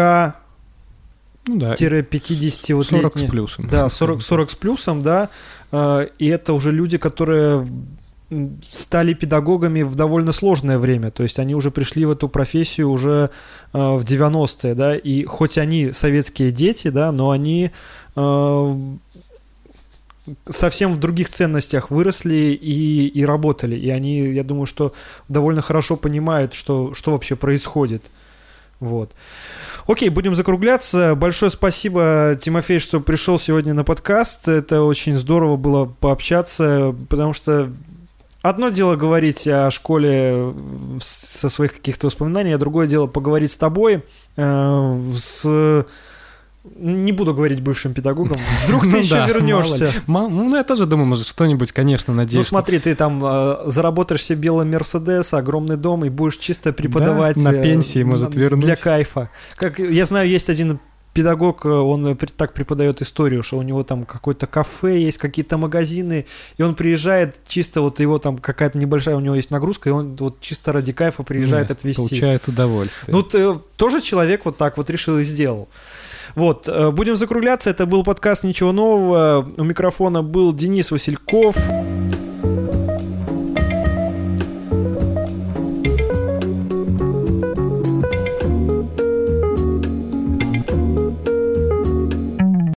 ну, да. 50 вот 40 летние, с плюсом. Да, 40, 40 с плюсом, да. Э, и это уже люди, которые стали педагогами в довольно сложное время, то есть они уже пришли в эту профессию уже э, в 90-е, да, и хоть они советские дети, да, но они э, совсем в других ценностях выросли и, и работали, и они, я думаю, что довольно хорошо понимают, что, что вообще происходит, вот. Окей, будем закругляться. Большое спасибо, Тимофей, что пришел сегодня на подкаст. Это очень здорово было пообщаться, потому что Одно дело говорить о школе со своих каких-то воспоминаний, а другое дело поговорить с тобой, э, с не буду говорить бывшим педагогам. Вдруг ты ну еще вернешься. Ну, я тоже думаю, может, что-нибудь, конечно, надеюсь. Ну, смотри, ты там э, заработаешь себе белый Мерседес, огромный дом и будешь чисто преподавать. на э, пенсии, может, вернуться. Для кайфа. Как я знаю, есть один педагог, э, он э, так преподает историю, что у него там какое-то кафе есть, какие-то магазины, и он приезжает чисто вот его там какая-то небольшая у него есть нагрузка, и он вот чисто ради кайфа приезжает Нет, отвезти. Получает удовольствие. Ну, ты, тоже человек вот так вот решил и сделал. Вот, э, будем закругляться. Это был подкаст «Ничего нового». У микрофона был Денис Васильков.